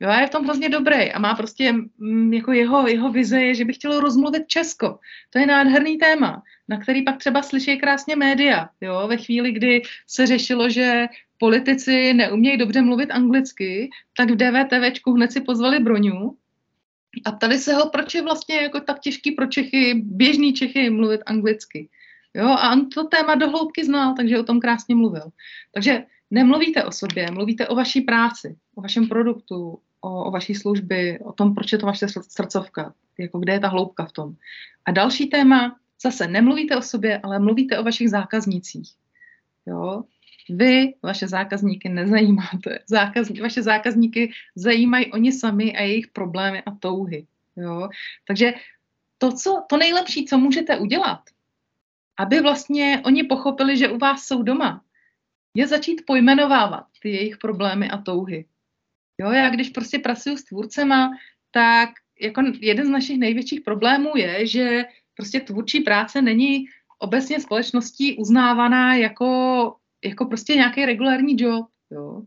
Jo, a je v tom hrozně dobrý a má prostě mm, jako jeho, jeho vize je, že by chtělo rozmluvit Česko. To je nádherný téma, na který pak třeba slyší krásně média. Jo, ve chvíli, kdy se řešilo, že politici neumějí dobře mluvit anglicky, tak v DVTVčku hned si pozvali Broňu a ptali se ho, proč je vlastně jako tak těžký pro Čechy, běžný Čechy mluvit anglicky. Jo, a on to téma dohloubky znal, takže o tom krásně mluvil. Takže nemluvíte o sobě, mluvíte o vaší práci, o vašem produktu, o, o vaší služby, o tom, proč je to vaše srdcovka, jako kde je ta hloubka v tom. A další téma, zase nemluvíte o sobě, ale mluvíte o vašich zákaznicích. Jo? Vy vaše zákazníky nezajímáte. Zákaz, vaše zákazníky zajímají oni sami a jejich problémy a touhy. Jo? Takže to, co, to nejlepší, co můžete udělat, aby vlastně oni pochopili, že u vás jsou doma, je začít pojmenovávat ty jejich problémy a touhy. Jo, já když prostě pracuji s tvůrcema, tak jako jeden z našich největších problémů je, že prostě tvůrčí práce není obecně společností uznávaná jako jako prostě nějaký regulární job, jo.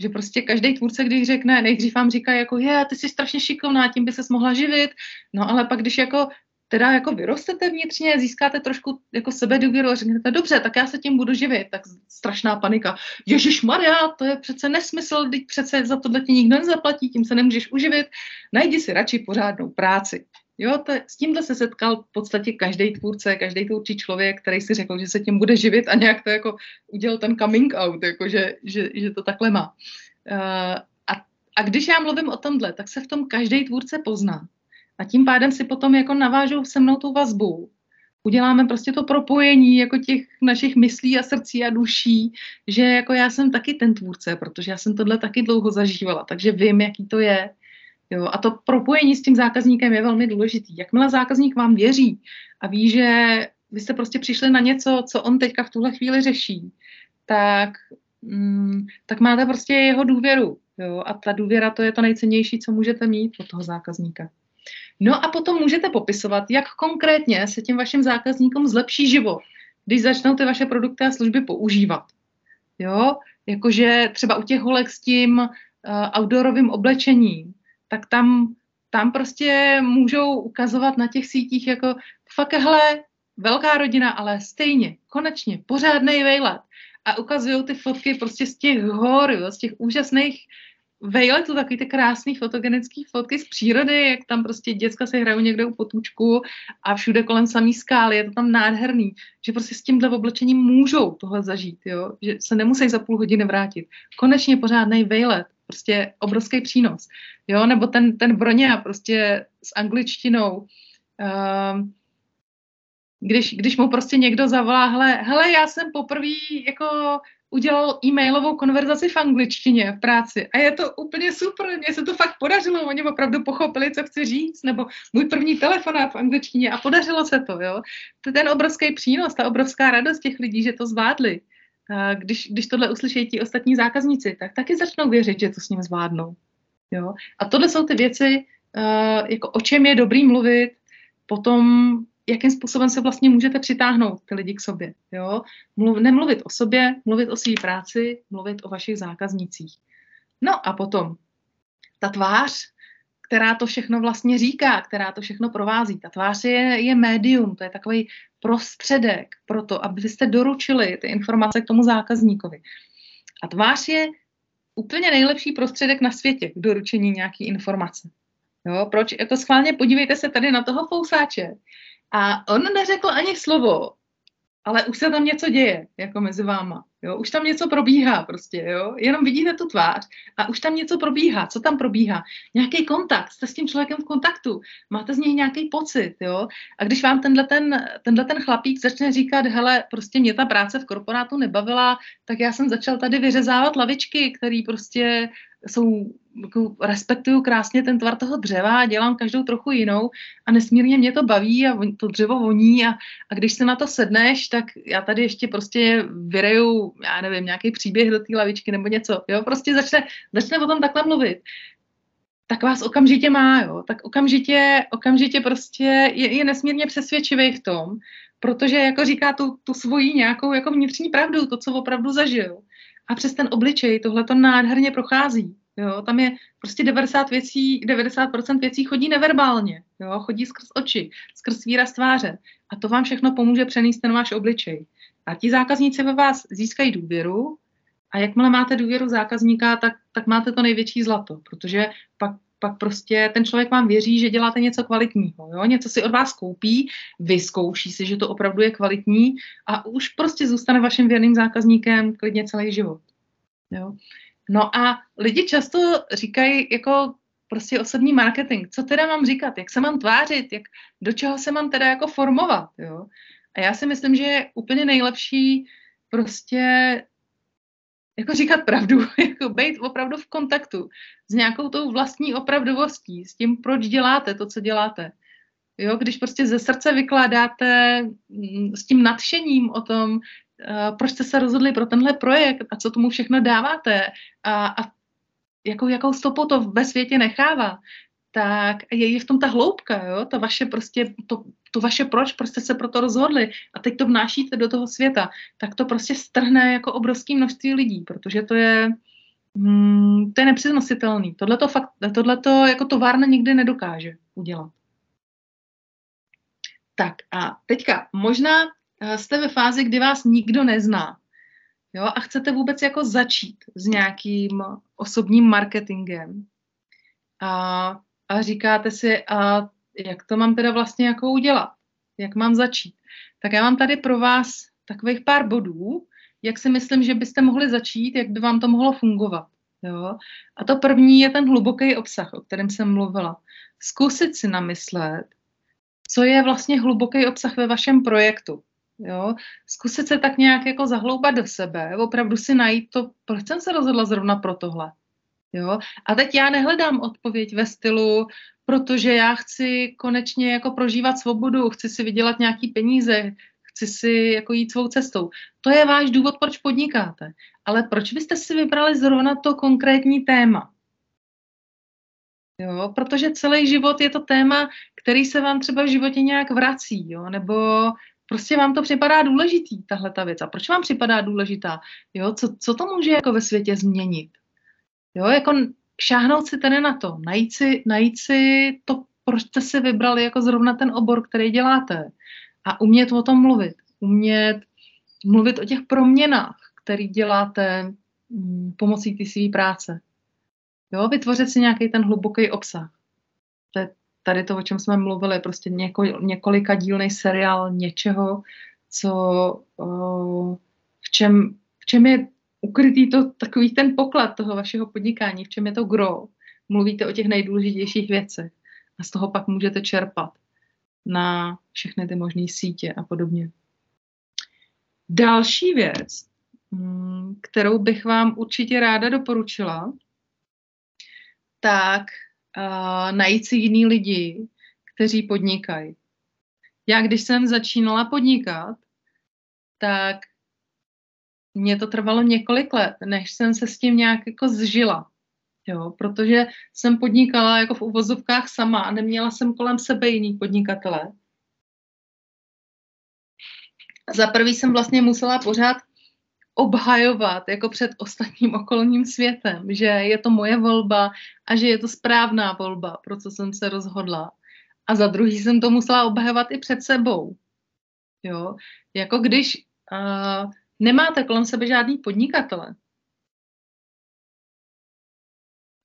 Že prostě každý tvůrce, když řekne, nejdřív vám říká jako, je, ty jsi strašně šikovná, tím by se mohla živit, no ale pak když jako teda jako vyrostete vnitřně, získáte trošku jako sebe důvěru a řeknete, dobře, tak já se tím budu živit, tak strašná panika. Ježíš Maria, to je přece nesmysl, teď přece za tohle ti nikdo nezaplatí, tím se nemůžeš uživit, najdi si radši pořádnou práci. Jo, to, s tímhle se setkal v podstatě každý tvůrce, každý tvůrčí člověk, který si řekl, že se tím bude živit a nějak to jako udělal ten coming out, jako že, že, že to takhle má. Uh, A když já mluvím o tomhle, tak se v tom každý tvůrce pozná. A tím pádem si potom jako navážou se mnou tu vazbu. Uděláme prostě to propojení jako těch našich myslí a srdcí a duší, že jako já jsem taky ten tvůrce, protože já jsem tohle taky dlouho zažívala, takže vím, jaký to je. Jo, a to propojení s tím zákazníkem je velmi důležitý. Jakmile zákazník vám věří a ví, že vy jste prostě přišli na něco, co on teďka v tuhle chvíli řeší, tak, mm, tak máte prostě jeho důvěru. Jo? A ta důvěra to je to nejcennější, co můžete mít od toho zákazníka. No a potom můžete popisovat, jak konkrétně se těm vašim zákazníkům zlepší život, když začnou ty vaše produkty a služby používat. Jo, jakože třeba u těch holek s tím uh, outdoorovým oblečením, tak tam, tam prostě můžou ukazovat na těch sítích jako fakt, hele, velká rodina, ale stejně, konečně, pořádný vejlet. A ukazují ty fotky prostě z těch hor, jo, z těch úžasných vejletů, takový ty krásné fotogenické fotky z přírody, jak tam prostě děcka se hrajou někde u potůčku a všude kolem samý skály, je to tam nádherný, že prostě s tímhle oblečením můžou tohle zažít, jo? že se nemusí za půl hodiny vrátit. Konečně pořádný vejlet, prostě obrovský přínos. Jo? Nebo ten, ten broně prostě s angličtinou, uh, když, když mu prostě někdo zavolá, hele, hele, já jsem poprvé jako udělal e-mailovou konverzaci v angličtině v práci a je to úplně super, mně se to fakt podařilo, oni opravdu pochopili, co chci říct, nebo můj první telefonát v angličtině a podařilo se to, jo. To je ten obrovský přínos, ta obrovská radost těch lidí, že to zvládli. Když, když tohle uslyší ti ostatní zákazníci, tak taky začnou věřit, že to s ním zvládnou. Jo? A tohle jsou ty věci, uh, jako o čem je dobrý mluvit, potom jakým způsobem se vlastně můžete přitáhnout ty lidi k sobě. Jo? Mluv, nemluvit o sobě, mluvit o své práci, mluvit o vašich zákaznicích. No a potom ta tvář, která to všechno vlastně říká, která to všechno provází. Ta tvář je, je médium, to je takový prostředek pro to, abyste doručili ty informace k tomu zákazníkovi. A tvář je úplně nejlepší prostředek na světě k doručení nějaký informace. Jo, proč? Jako schválně podívejte se tady na toho fousáče. A on neřekl ani slovo, ale už se tam něco děje, jako mezi váma. Jo? Už tam něco probíhá prostě, jo? Jenom vidíte tu tvář a už tam něco probíhá. Co tam probíhá? Nějaký kontakt, jste s tím člověkem v kontaktu, máte z něj nějaký pocit, jo? A když vám tenhle ten, tenhle ten chlapík začne říkat, hele, prostě mě ta práce v korporátu nebavila, tak já jsem začal tady vyřezávat lavičky, které prostě jsou, jako respektuju krásně ten tvar toho dřeva a dělám každou trochu jinou a nesmírně mě to baví a to dřevo voní a, a když se na to sedneš, tak já tady ještě prostě vyreju, já nevím, nějaký příběh do té lavičky nebo něco, jo, prostě začne, začne o tom takhle mluvit tak vás okamžitě má, jo, tak okamžitě, okamžitě prostě je, je nesmírně přesvědčivý v tom, protože jako říká tu, tu svoji nějakou jako vnitřní pravdu, to, co opravdu zažil a přes ten obličej tohle to nádherně prochází. Jo, tam je prostě 90 věcí, 90% věcí chodí neverbálně, jo, chodí skrz oči, skrz výraz tváře. A to vám všechno pomůže přenést ten váš obličej. A ti zákazníci ve vás získají důvěru a jakmile máte důvěru zákazníka, tak, tak máte to největší zlato, protože pak pak prostě ten člověk vám věří, že děláte něco kvalitního. Jo? Něco si od vás koupí, vyzkouší si, že to opravdu je kvalitní a už prostě zůstane vaším věrným zákazníkem klidně celý život. Jo? No a lidi často říkají jako prostě osobní marketing. Co teda mám říkat? Jak se mám tvářit? Jak, do čeho se mám teda jako formovat? Jo? A já si myslím, že je úplně nejlepší prostě jako říkat pravdu, jako být opravdu v kontaktu s nějakou tou vlastní opravdovostí, s tím, proč děláte to, co děláte. Jo, když prostě ze srdce vykládáte mm, s tím nadšením o tom, proč jste se rozhodli pro tenhle projekt a co tomu všechno dáváte a, a jakou, jakou stopu to ve světě nechává, tak je v tom ta hloubka, jo? to vaše prostě, to, to vaše proč, proč jste se pro to rozhodli a teď to vnášíte do toho světa, tak to prostě strhne jako obrovské množství lidí, protože to je, hmm, to je nepřenositelný. Tohle to fakt, tohleto jako továrna nikdy nedokáže udělat. Tak a teďka, možná eh, jste ve fázi, kdy vás nikdo nezná, jo, a chcete vůbec jako začít s nějakým osobním marketingem. A a říkáte si, a jak to mám teda vlastně jako udělat? Jak mám začít? Tak já mám tady pro vás takových pár bodů, jak si myslím, že byste mohli začít, jak by vám to mohlo fungovat. Jo? A to první je ten hluboký obsah, o kterém jsem mluvila. Zkusit si namyslet, co je vlastně hluboký obsah ve vašem projektu. Jo? Zkusit se tak nějak jako zahloubat do sebe, opravdu si najít to, proč jsem se rozhodla zrovna pro tohle. Jo? A teď já nehledám odpověď ve stylu, protože já chci konečně jako prožívat svobodu, chci si vydělat nějaký peníze, chci si jako jít svou cestou. To je váš důvod, proč podnikáte. Ale proč byste si vybrali zrovna to konkrétní téma? Jo, protože celý život je to téma, který se vám třeba v životě nějak vrací, jo, nebo prostě vám to připadá důležitý, tahle ta věc. A proč vám připadá důležitá? Jo, co, co to může jako ve světě změnit? Jo, jako šáhnout si tedy na to, najít si, najít si to, proč jste si vybrali jako zrovna ten obor, který děláte a umět o tom mluvit. Umět mluvit o těch proměnách, který děláte mm, pomocí té své práce. Jo, vytvořit si nějaký ten hluboký obsah. To je tady to, o čem jsme mluvili, prostě něko, několika dílný seriál něčeho, co, o, v, čem, v čem je ukrytý to, takový ten poklad toho vašeho podnikání, v čem je to gro. Mluvíte o těch nejdůležitějších věcech a z toho pak můžete čerpat na všechny ty možné sítě a podobně. Další věc, mm, kterou bych vám určitě ráda doporučila, tak uh, najít si jiný lidi, kteří podnikají. Já, když jsem začínala podnikat, tak mě to trvalo několik let, než jsem se s tím nějak jako zžila. Jo, protože jsem podnikala jako v uvozovkách sama a neměla jsem kolem sebe jiný podnikatele. Za prvý jsem vlastně musela pořád obhajovat jako před ostatním okolním světem, že je to moje volba a že je to správná volba, pro co jsem se rozhodla. A za druhý jsem to musela obhajovat i před sebou. Jo? Jako když uh, nemáte kolem sebe žádný podnikatele,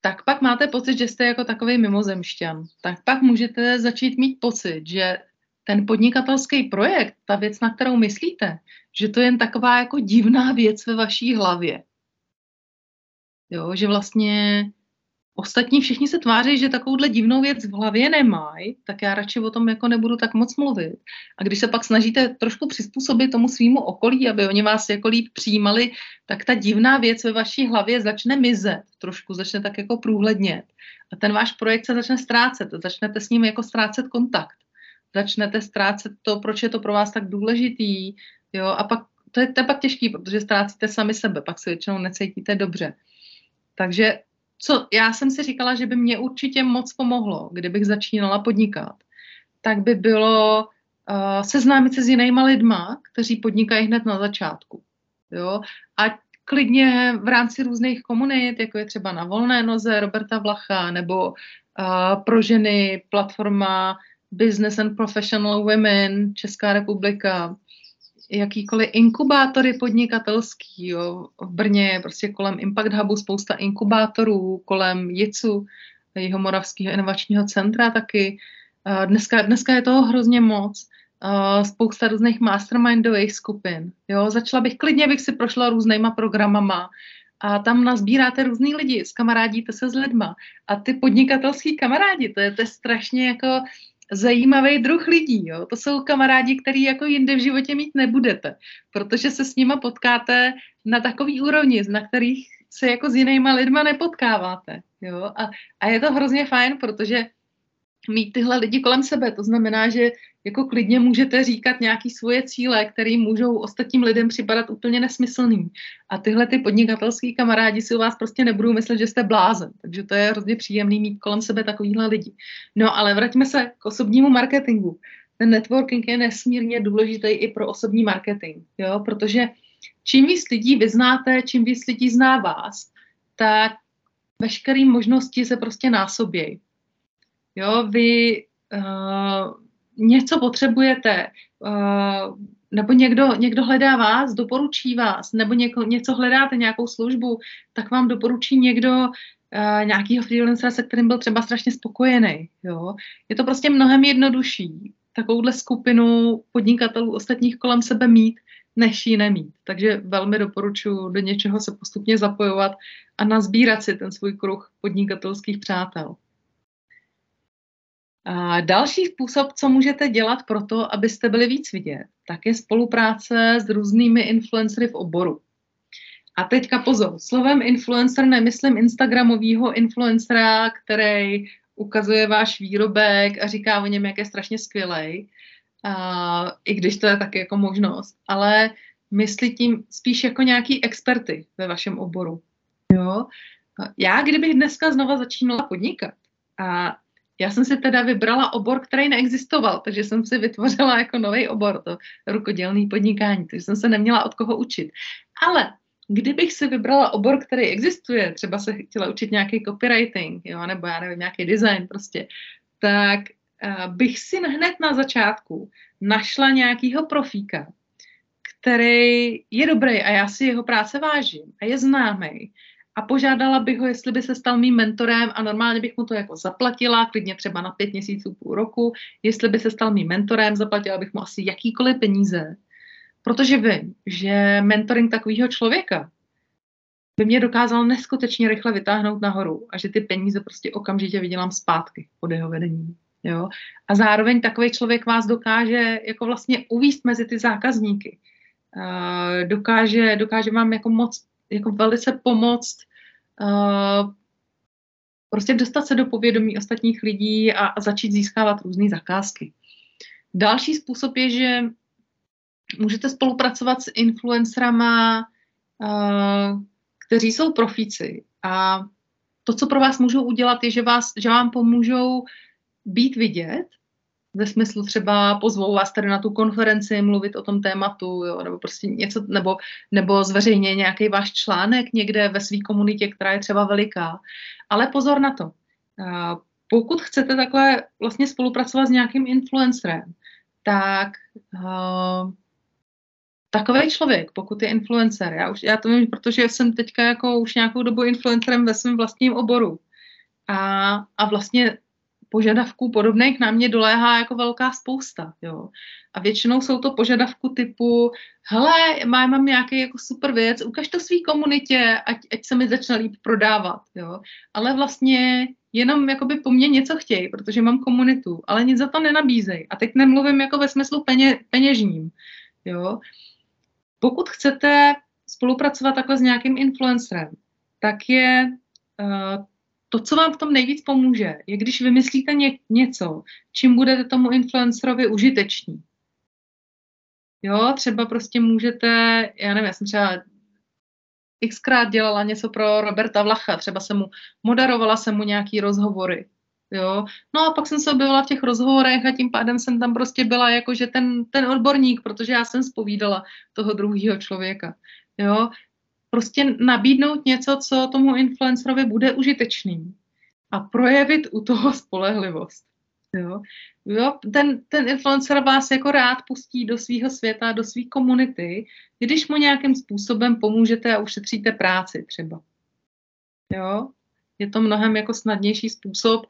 tak pak máte pocit, že jste jako takový mimozemšťan. Tak pak můžete začít mít pocit, že ten podnikatelský projekt, ta věc, na kterou myslíte, že to je jen taková jako divná věc ve vaší hlavě. Jo, že vlastně ostatní všichni se tváří, že takovouhle divnou věc v hlavě nemají, tak já radši o tom jako nebudu tak moc mluvit. A když se pak snažíte trošku přizpůsobit tomu svýmu okolí, aby oni vás jako líp přijímali, tak ta divná věc ve vaší hlavě začne mizet trošku, začne tak jako průhlednět. A ten váš projekt se začne ztrácet, začnete s ním jako ztrácet kontakt. Začnete ztrácet to, proč je to pro vás tak důležitý, jo, a pak to je, to je pak těžký, protože ztrácíte sami sebe, pak se většinou necítíte dobře. Takže co já jsem si říkala, že by mě určitě moc pomohlo, kdybych začínala podnikat, tak by bylo uh, seznámit se s jinýma lidma, kteří podnikají hned na začátku. Jo? A klidně v rámci různých komunit, jako je třeba na Volné noze Roberta Vlacha, nebo uh, pro ženy platforma Business and Professional Women Česká republika, jakýkoliv inkubátory podnikatelský. Jo. V Brně je prostě kolem Impact Hubu spousta inkubátorů, kolem JICu, jeho moravského inovačního centra taky. Dneska, dneska je toho hrozně moc. Spousta různých mastermindových skupin. Jo. Začala bych, klidně bych si prošla různýma programama, a tam nazbíráte různý lidi, skamarádíte se s lidma. A ty podnikatelský kamarádi, to je, to je strašně jako zajímavý druh lidí. Jo? To jsou kamarádi, který jako jinde v životě mít nebudete, protože se s nima potkáte na takový úrovni, na kterých se jako s jinýma lidma nepotkáváte. Jo? A, a je to hrozně fajn, protože mít tyhle lidi kolem sebe. To znamená, že jako klidně můžete říkat nějaký svoje cíle, které můžou ostatním lidem připadat úplně nesmyslný. A tyhle ty podnikatelský kamarádi si u vás prostě nebudou myslet, že jste blázen. Takže to je hrozně příjemný mít kolem sebe takovýhle lidi. No ale vraťme se k osobnímu marketingu. Ten networking je nesmírně důležitý i pro osobní marketing, jo? protože čím víc lidí vyznáte, čím víc lidí zná vás, tak veškeré možnosti se prostě násobějí. Jo, vy uh, něco potřebujete, uh, nebo někdo, někdo hledá vás, doporučí vás, nebo něko, něco hledáte, nějakou službu, tak vám doporučí někdo uh, nějakýho freelancera, se kterým byl třeba strašně spokojený. Jo? Je to prostě mnohem jednodušší takovouhle skupinu podnikatelů ostatních kolem sebe mít, než ji nemít. Takže velmi doporučuji do něčeho se postupně zapojovat a nazbírat si ten svůj kruh podnikatelských přátel. A další způsob, co můžete dělat pro to, abyste byli víc vidět, tak je spolupráce s různými influencery v oboru. A teďka pozor, slovem influencer nemyslím Instagramového influencera, který ukazuje váš výrobek a říká o něm, jak je strašně skvělej, uh, i když to je taky jako možnost, ale myslí tím spíš jako nějaký experty ve vašem oboru. Jo? Já, kdybych dneska znova začínala podnikat a já jsem si teda vybrala obor, který neexistoval, takže jsem si vytvořila jako nový obor, to rukodělný podnikání, takže jsem se neměla od koho učit. Ale kdybych si vybrala obor, který existuje, třeba se chtěla učit nějaký copywriting, jo, nebo já nevím, nějaký design prostě, tak uh, bych si hned na začátku našla nějakýho profíka, který je dobrý a já si jeho práce vážím a je známý a požádala bych ho, jestli by se stal mým mentorem a normálně bych mu to jako zaplatila, klidně třeba na pět měsíců, půl roku, jestli by se stal mým mentorem, zaplatila bych mu asi jakýkoliv peníze, protože vím, že mentoring takového člověka by mě dokázal neskutečně rychle vytáhnout nahoru a že ty peníze prostě okamžitě vydělám zpátky pod jeho vedením. Jo? A zároveň takový člověk vás dokáže jako vlastně uvíst mezi ty zákazníky. Uh, dokáže, dokáže vám jako moc jako velice pomoct uh, prostě dostat se do povědomí ostatních lidí a, a začít získávat různé zakázky. Další způsob je, že můžete spolupracovat s influencerama, uh, kteří jsou profíci a to, co pro vás můžou udělat, je, že, vás, že vám pomůžou být vidět ve smyslu třeba pozvou vás tady na tu konferenci mluvit o tom tématu, jo, nebo prostě něco, nebo, nebo zveřejně nějaký váš článek někde ve své komunitě, která je třeba veliká. Ale pozor na to. Pokud chcete takhle vlastně spolupracovat s nějakým influencerem, tak takový člověk, pokud je influencer, já, už, já to vím, protože jsem teďka jako už nějakou dobu influencerem ve svém vlastním oboru. A, a vlastně požadavků podobných na mě doléhá jako velká spousta, jo. A většinou jsou to požadavku typu, hele, mám, mám nějaký jako super věc, ukaž to svý komunitě, ať, ať se mi začne líp prodávat, jo. Ale vlastně jenom jakoby po mně něco chtějí, protože mám komunitu, ale nic za to nenabízej. A teď nemluvím jako ve smyslu peně, peněžním, jo. Pokud chcete spolupracovat takhle s nějakým influencerem, tak je uh, to, co vám v tom nejvíc pomůže, je, když vymyslíte ně, něco, čím budete tomu influencerovi užiteční. Jo, třeba prostě můžete, já nevím, já jsem třeba xkrát dělala něco pro Roberta Vlacha, třeba jsem mu, moderovala jsem mu nějaký rozhovory, jo. No a pak jsem se objevila v těch rozhovorech a tím pádem jsem tam prostě byla jakože ten, ten odborník, protože já jsem spovídala toho druhého člověka, jo prostě nabídnout něco, co tomu influencerovi bude užitečný a projevit u toho spolehlivost. Jo? Jo, ten, ten influencer vás jako rád pustí do svého světa, do své komunity, když mu nějakým způsobem pomůžete a ušetříte práci třeba. Jo? Je to mnohem jako snadnější způsob.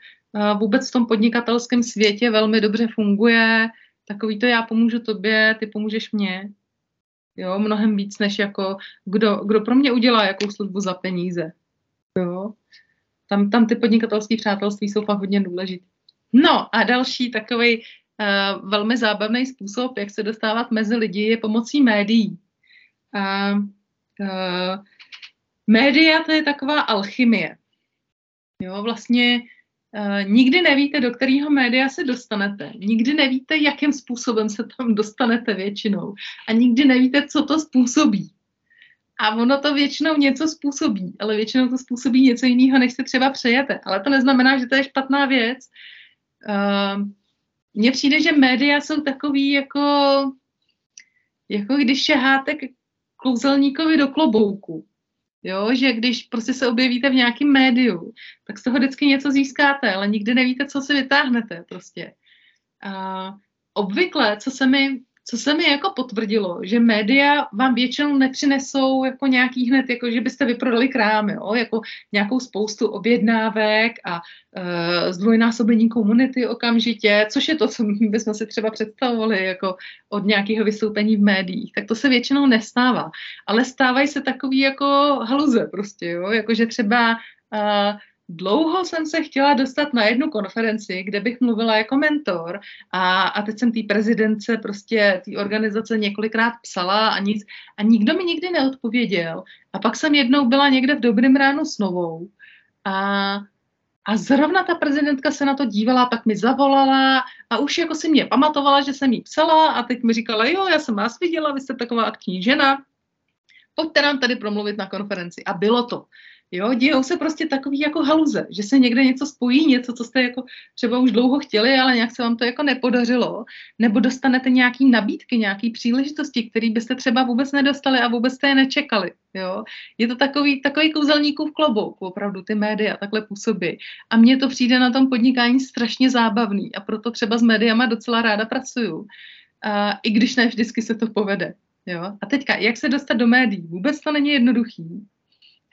Vůbec v tom podnikatelském světě velmi dobře funguje takový to já pomůžu tobě, ty pomůžeš mně. Jo, mnohem víc, než jako kdo, kdo pro mě udělá jakou službu za peníze. Jo. Tam, tam ty podnikatelské přátelství jsou fakt hodně důležité. No a další takový uh, velmi zábavný způsob, jak se dostávat mezi lidi, je pomocí médií. Uh, uh, média to je taková alchymie. Jo, vlastně nikdy nevíte, do kterého média se dostanete. Nikdy nevíte, jakým způsobem se tam dostanete většinou. A nikdy nevíte, co to způsobí. A ono to většinou něco způsobí, ale většinou to způsobí něco jiného, než si třeba přejete. Ale to neznamená, že to je špatná věc. Uh, mně přijde, že média jsou takový jako, jako když šaháte k kouzelníkovi do klobouku. Jo, že když prostě se objevíte v nějakém médiu, tak z toho vždycky něco získáte, ale nikdy nevíte, co si vytáhnete prostě. A obvykle, co se mi co se mi jako potvrdilo, že média vám většinou nepřinesou jako nějaký hned, jako že byste vyprodali krám, jo? jako nějakou spoustu objednávek a uh, zdvojnásobení komunity okamžitě, což je to, co bychom si třeba představovali jako od nějakého vystoupení v médiích. Tak to se většinou nestává. Ale stávají se takový jako haluze prostě, jo? jako že třeba uh, dlouho jsem se chtěla dostat na jednu konferenci, kde bych mluvila jako mentor a, a teď jsem té prezidence prostě té organizace několikrát psala a nic a nikdo mi nikdy neodpověděl. A pak jsem jednou byla někde v Dobrým ránu s Novou a a zrovna ta prezidentka se na to dívala, pak mi zavolala a už jako si mě pamatovala, že jsem jí psala a teď mi říkala, jo, já jsem vás viděla, vy jste taková akční žena, pojďte nám tady promluvit na konferenci. A bylo to. Jo, dějou se prostě takový jako haluze, že se někde něco spojí, něco, co jste jako třeba už dlouho chtěli, ale nějak se vám to jako nepodařilo, nebo dostanete nějaký nabídky, nějaký příležitosti, které byste třeba vůbec nedostali a vůbec jste je nečekali. Jo? Je to takový, takový kouzelníkův klobouk, opravdu ty média takhle působí. A mně to přijde na tom podnikání strašně zábavný a proto třeba s médiama docela ráda pracuju. A, I když ne vždycky se to povede. Jo? A teďka, jak se dostat do médií? Vůbec to není jednoduchý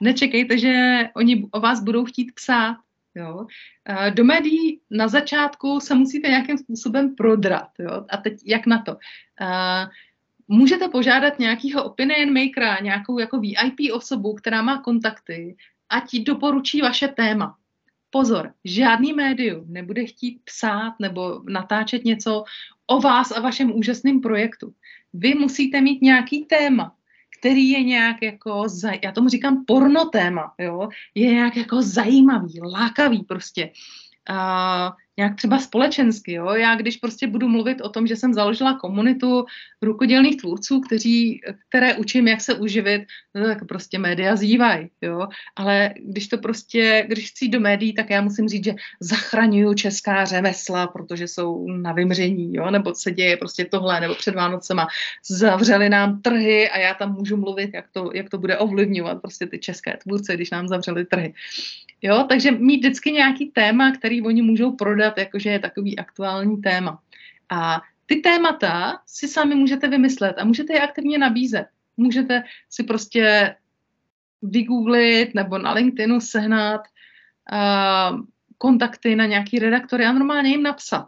nečekejte, že oni o vás budou chtít psát. Jo? Do médií na začátku se musíte nějakým způsobem prodrat. Jo? A teď jak na to? Můžete požádat nějakého opinion makera, nějakou jako VIP osobu, která má kontakty, a ti doporučí vaše téma. Pozor, žádný médium nebude chtít psát nebo natáčet něco o vás a vašem úžasném projektu. Vy musíte mít nějaký téma, který je nějak jako, já tomu říkám porno téma, jo, je nějak jako zajímavý, lákavý prostě. Uh, nějak třeba společensky. Jo? Já když prostě budu mluvit o tom, že jsem založila komunitu rukodělných tvůrců, kteří, které učím, jak se uživit, no tak prostě média zývají. Jo? Ale když to prostě, když chci do médií, tak já musím říct, že zachraňuju česká řemesla, protože jsou na vymření, jo? nebo se děje prostě tohle, nebo před Vánocema zavřeli nám trhy a já tam můžu mluvit, jak to, jak to bude ovlivňovat prostě ty české tvůrce, když nám zavřeli trhy. Jo, takže mít vždycky nějaký téma, který oni můžou prodat, jakože je takový aktuální téma. A ty témata si sami můžete vymyslet a můžete je aktivně nabízet. Můžete si prostě vygooglit nebo na LinkedInu sehnat uh, kontakty na nějaký redaktory a normálně jim napsat.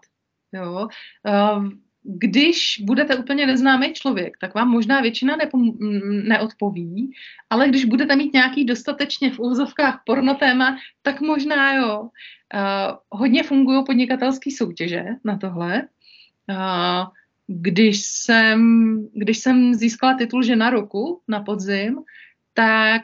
Jo? Uh, když budete úplně neznámý člověk, tak vám možná většina nepom- neodpoví, ale když budete mít nějaký dostatečně v úvozovkách porno téma, tak možná jo. Uh, hodně fungují podnikatelské soutěže na tohle. Uh, když jsem, když jsem získala titul žena roku na podzim, tak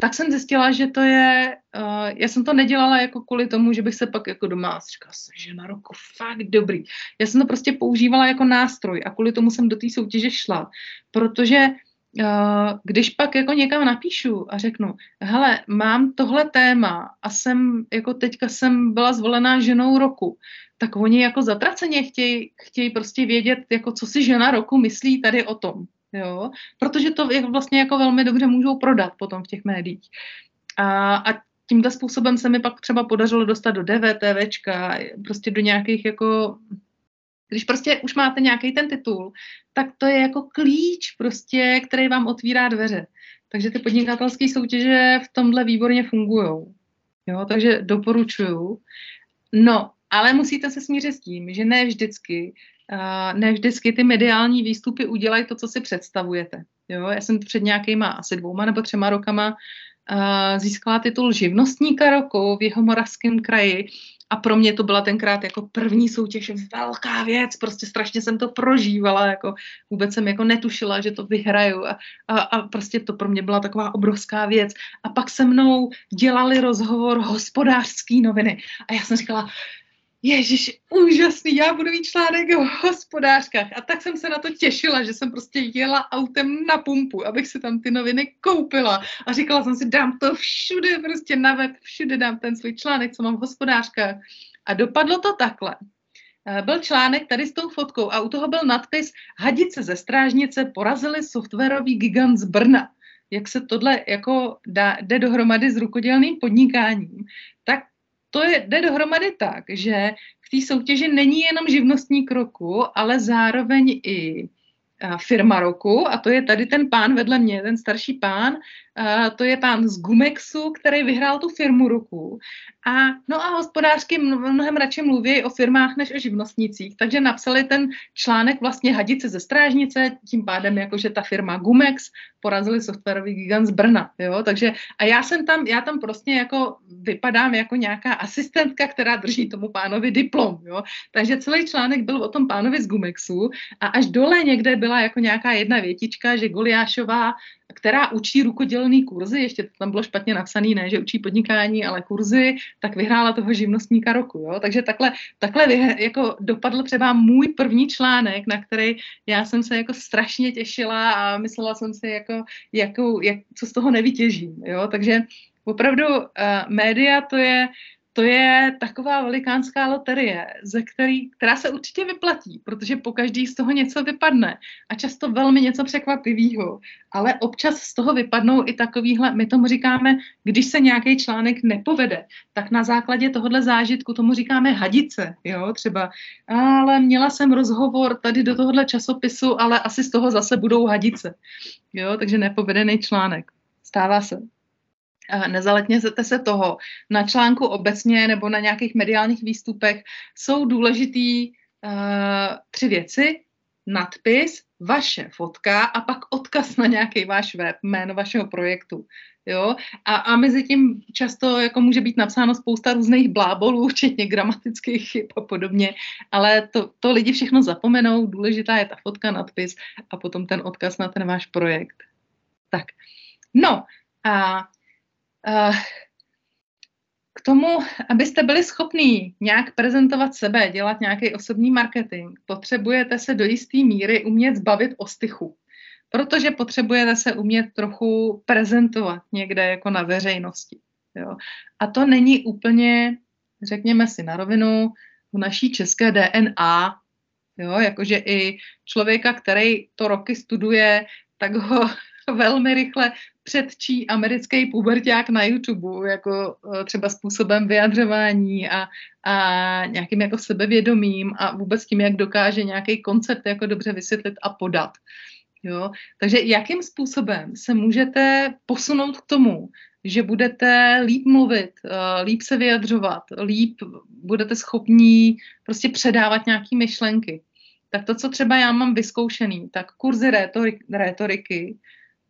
tak jsem zjistila, že to je, uh, já jsem to nedělala jako kvůli tomu, že bych se pak jako doma říkala, že na roku fakt dobrý. Já jsem to prostě používala jako nástroj a kvůli tomu jsem do té soutěže šla, protože uh, když pak jako někam napíšu a řeknu, hele, mám tohle téma a jsem, jako teďka jsem byla zvolená ženou roku, tak oni jako zatraceně chtějí chtěj prostě vědět, jako co si žena roku myslí tady o tom jo, protože to je vlastně jako velmi dobře můžou prodat potom v těch médiích. A, a tímhle způsobem se mi pak třeba podařilo dostat do DVTVčka, prostě do nějakých jako když prostě už máte nějaký ten titul, tak to je jako klíč prostě, který vám otvírá dveře. Takže ty podnikatelské soutěže v tomhle výborně fungují. Jo, takže doporučuju. No, ale musíte se smířit s tím, že ne vždycky ne vždycky ty mediální výstupy udělají to, co si představujete. Jo? Já jsem před nějakýma asi dvouma nebo třema rokama uh, získala titul živnostníka roku v jeho moravském kraji a pro mě to byla tenkrát jako první soutěž velká věc, prostě strašně jsem to prožívala, jako vůbec jsem jako netušila, že to vyhraju a, a, a prostě to pro mě byla taková obrovská věc. A pak se mnou dělali rozhovor hospodářský noviny a já jsem říkala, Ježíš, úžasný, já budu mít článek o hospodářkách. A tak jsem se na to těšila, že jsem prostě jela autem na pumpu, abych si tam ty noviny koupila. A říkala jsem si, dám to všude, prostě na web, všude dám ten svůj článek, co mám v hospodářkách. A dopadlo to takhle. Eh, byl článek tady s tou fotkou a u toho byl nadpis Hadice ze strážnice porazili softwarový gigant z Brna jak se tohle jako dá, jde dohromady s rukodělným podnikáním, tak to je, jde dohromady tak, že v té soutěži není jenom živnostní kroku, ale zároveň i firma roku a to je tady ten pán vedle mě, ten starší pán, to je pán z Gumexu, který vyhrál tu firmu roku. A, no a hospodářky mnohem radši mluví o firmách než o živnostnících, takže napsali ten článek vlastně hadice ze strážnice, tím pádem jakože ta firma Gumex porazili softwarový gigant z Brna, jo, takže a já jsem tam, já tam prostě jako vypadám jako nějaká asistentka, která drží tomu pánovi diplom, jo, takže celý článek byl o tom pánovi z Gumexu a až dole někde byla jako nějaká jedna větička, že Goliášová která učí rukodělný kurzy, ještě to tam bylo špatně napsaný, ne, že učí podnikání, ale kurzy, tak vyhrála toho živnostníka roku, jo. Takže takhle, takhle jako dopadl třeba můj první článek, na který já jsem se jako strašně těšila a myslela jsem si, jako, jako, jak, co z toho nevytěžím, jo. Takže opravdu uh, média to je to je taková velikánská loterie, ze který, která se určitě vyplatí, protože po každý z toho něco vypadne a často velmi něco překvapivého, ale občas z toho vypadnou i takovýhle, my tomu říkáme, když se nějaký článek nepovede, tak na základě tohohle zážitku tomu říkáme hadice, jo, třeba, ale měla jsem rozhovor tady do tohohle časopisu, ale asi z toho zase budou hadice, jo, takže nepovedený článek. Stává se nezaletněte se toho. Na článku obecně nebo na nějakých mediálních výstupech jsou důležitý uh, tři věci. Nadpis, vaše fotka a pak odkaz na nějaký váš web, jméno vašeho projektu. Jo? A, a mezi tím často jako může být napsáno spousta různých blábolů, včetně gramatických chyb a podobně, ale to, to lidi všechno zapomenou, důležitá je ta fotka, nadpis a potom ten odkaz na ten váš projekt. Tak, no a k tomu, abyste byli schopní nějak prezentovat sebe, dělat nějaký osobní marketing, potřebujete se do jisté míry umět zbavit ostychu. Protože potřebujete se umět trochu prezentovat někde jako na veřejnosti. Jo. A to není úplně, řekněme si na rovinu, v naší české DNA, jo, jakože i člověka, který to roky studuje, tak ho velmi rychle předčí americký puberták na YouTube, jako e, třeba způsobem vyjadřování a, a nějakým jako sebevědomím a vůbec tím, jak dokáže nějaký koncept jako dobře vysvětlit a podat. Jo? Takže jakým způsobem se můžete posunout k tomu, že budete líp mluvit, e, líp se vyjadřovat, líp budete schopní prostě předávat nějaké myšlenky. Tak to, co třeba já mám vyzkoušený, tak kurzy rétoriky,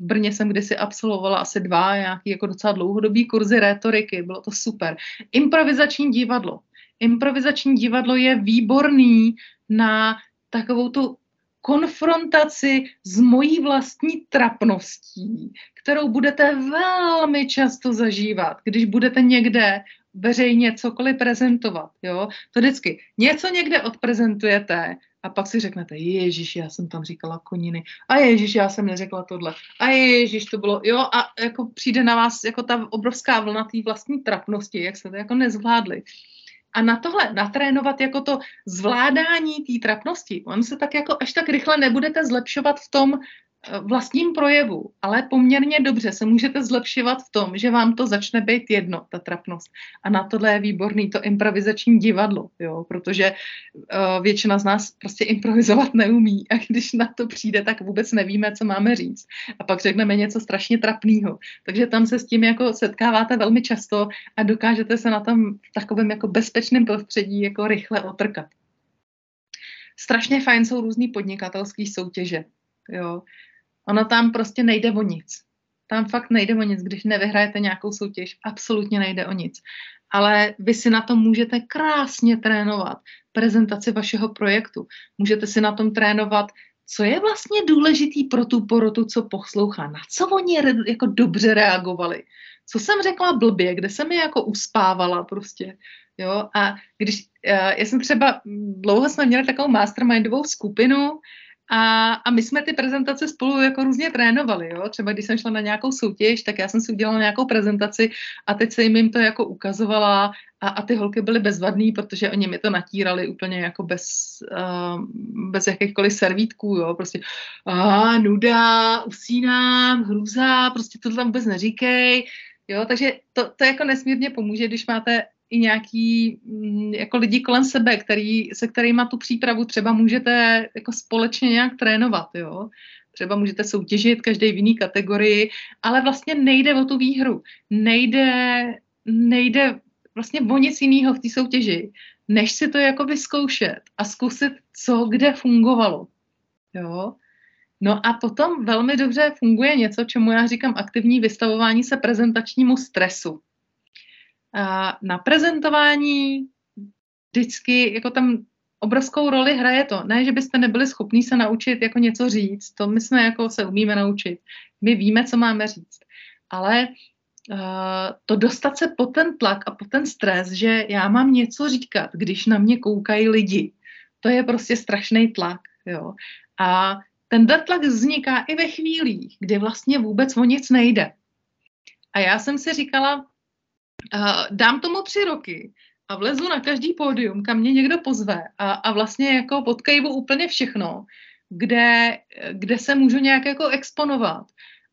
v Brně jsem kdysi absolvovala asi dva nějaký jako docela dlouhodobý kurzy rétoriky, bylo to super. Improvizační divadlo. Improvizační divadlo je výborný na takovou tu konfrontaci s mojí vlastní trapností, kterou budete velmi často zažívat, když budete někde veřejně cokoliv prezentovat. Jo? To vždycky něco někde odprezentujete a pak si řeknete, ježiš, já jsem tam říkala koniny, a ježiš, já jsem neřekla tohle, a ježiš, to bylo, jo, a jako přijde na vás jako ta obrovská vlna té vlastní trapnosti, jak se to jako nezvládli. A na tohle natrénovat jako to zvládání té trapnosti, on se tak jako až tak rychle nebudete zlepšovat v tom, vlastním projevu, ale poměrně dobře se můžete zlepšovat v tom, že vám to začne být jedno, ta trapnost. A na tohle je výborný to improvizační divadlo, jo, protože uh, většina z nás prostě improvizovat neumí a když na to přijde, tak vůbec nevíme, co máme říct. A pak řekneme něco strašně trapného. Takže tam se s tím jako setkáváte velmi často a dokážete se na tom v takovém jako bezpečném prostředí jako rychle otrkat. Strašně fajn jsou různý podnikatelské soutěže. Jo. Ono tam prostě nejde o nic. Tam fakt nejde o nic, když nevyhrajete nějakou soutěž, absolutně nejde o nic. Ale vy si na tom můžete krásně trénovat prezentaci vašeho projektu. Můžete si na tom trénovat, co je vlastně důležitý pro tu porotu, co poslouchá, na co oni re, jako dobře reagovali. Co jsem řekla blbě, kde jsem je jako uspávala prostě. Jo? A když, já jsem třeba, dlouho jsme měli takovou mastermindovou skupinu, a, a my jsme ty prezentace spolu jako různě trénovali, jo. Třeba když jsem šla na nějakou soutěž, tak já jsem si udělala nějakou prezentaci a teď se jim to jako ukazovala a, a ty holky byly bezvadný, protože oni mi to natírali úplně jako bez, uh, bez jakýchkoliv servítků, jo. Prostě a nuda, usínám, hrůza, prostě to tam vůbec neříkej, jo. Takže to, to jako nesmírně pomůže, když máte i nějaký mm, jako lidi kolem sebe, který, se kterými tu přípravu třeba můžete jako společně nějak trénovat, jo. Třeba můžete soutěžit každý v jiný kategorii, ale vlastně nejde o tu výhru. Nejde, nejde vlastně o nic jiného v té soutěži, než si to jako vyzkoušet a zkusit, co kde fungovalo. Jo? No a potom velmi dobře funguje něco, čemu já říkám aktivní vystavování se prezentačnímu stresu. Na prezentování vždycky jako tam obrovskou roli hraje to. Ne, že byste nebyli schopní se naučit jako něco říct, to my jsme jako se umíme naučit. My víme, co máme říct. Ale uh, to dostat se po ten tlak a po ten stres, že já mám něco říkat, když na mě koukají lidi, to je prostě strašný tlak. Jo? A ten tlak vzniká i ve chvílích, kdy vlastně vůbec o nic nejde. A já jsem si říkala, uh, dám tomu tři roky a vlezu na každý pódium, kam mě někdo pozve a, a vlastně jako potkejvu úplně všechno, kde, kde se můžu nějak jako exponovat,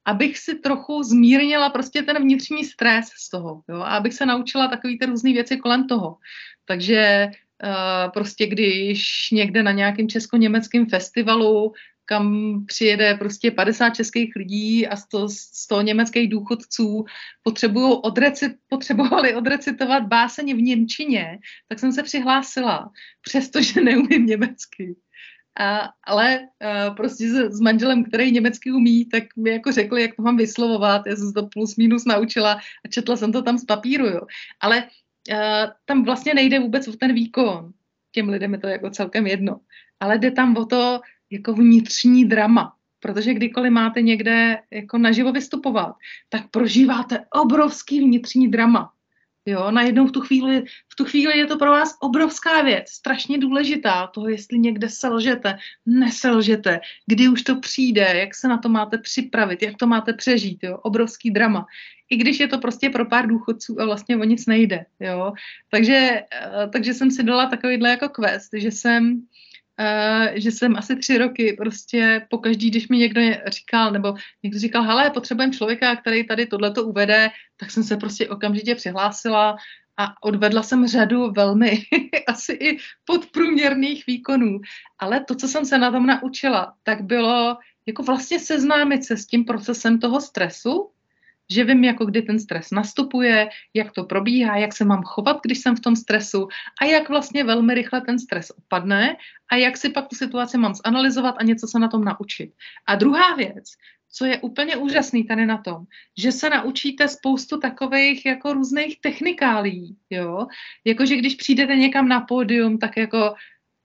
abych si trochu zmírnila prostě ten vnitřní stres z toho, jo, a abych se naučila takové ty různé věci kolem toho. Takže Uh, prostě když někde na nějakém česko-německém festivalu kam přijede prostě 50 českých lidí a 100, 100 německých důchodců, odreci, potřebovali odrecitovat báseň v Němčině, tak jsem se přihlásila, přestože neumím německy. A, ale a prostě s, s manželem, který německy umí, tak mi jako řekli, jak to mám vyslovovat. Já jsem to plus minus naučila a četla jsem to tam z papíru. Jo. Ale a, tam vlastně nejde vůbec o ten výkon. Těm lidem je to jako celkem jedno. Ale jde tam o to, jako vnitřní drama. Protože kdykoliv máte někde jako naživo vystupovat, tak prožíváte obrovský vnitřní drama. Jo, najednou v tu, chvíli, v tu chvíli je to pro vás obrovská věc, strašně důležitá, toho, jestli někde selžete, neselžete, kdy už to přijde, jak se na to máte připravit, jak to máte přežít, jo, obrovský drama. I když je to prostě pro pár důchodců a vlastně o nic nejde, jo. Takže, eh, takže jsem si dala takovýhle jako quest, že jsem že jsem asi tři roky prostě po každý, když mi někdo říkal, nebo někdo říkal, hele, potřebujeme člověka, který tady tohleto uvede, tak jsem se prostě okamžitě přihlásila a odvedla jsem řadu velmi asi i podprůměrných výkonů. Ale to, co jsem se na tom naučila, tak bylo jako vlastně seznámit se s tím procesem toho stresu, že vím, jako kdy ten stres nastupuje, jak to probíhá, jak se mám chovat, když jsem v tom stresu a jak vlastně velmi rychle ten stres opadne a jak si pak tu situaci mám zanalizovat a něco se na tom naučit. A druhá věc, co je úplně úžasný tady na tom, že se naučíte spoustu takových jako různých technikálí, jo, jakože když přijdete někam na pódium, tak jako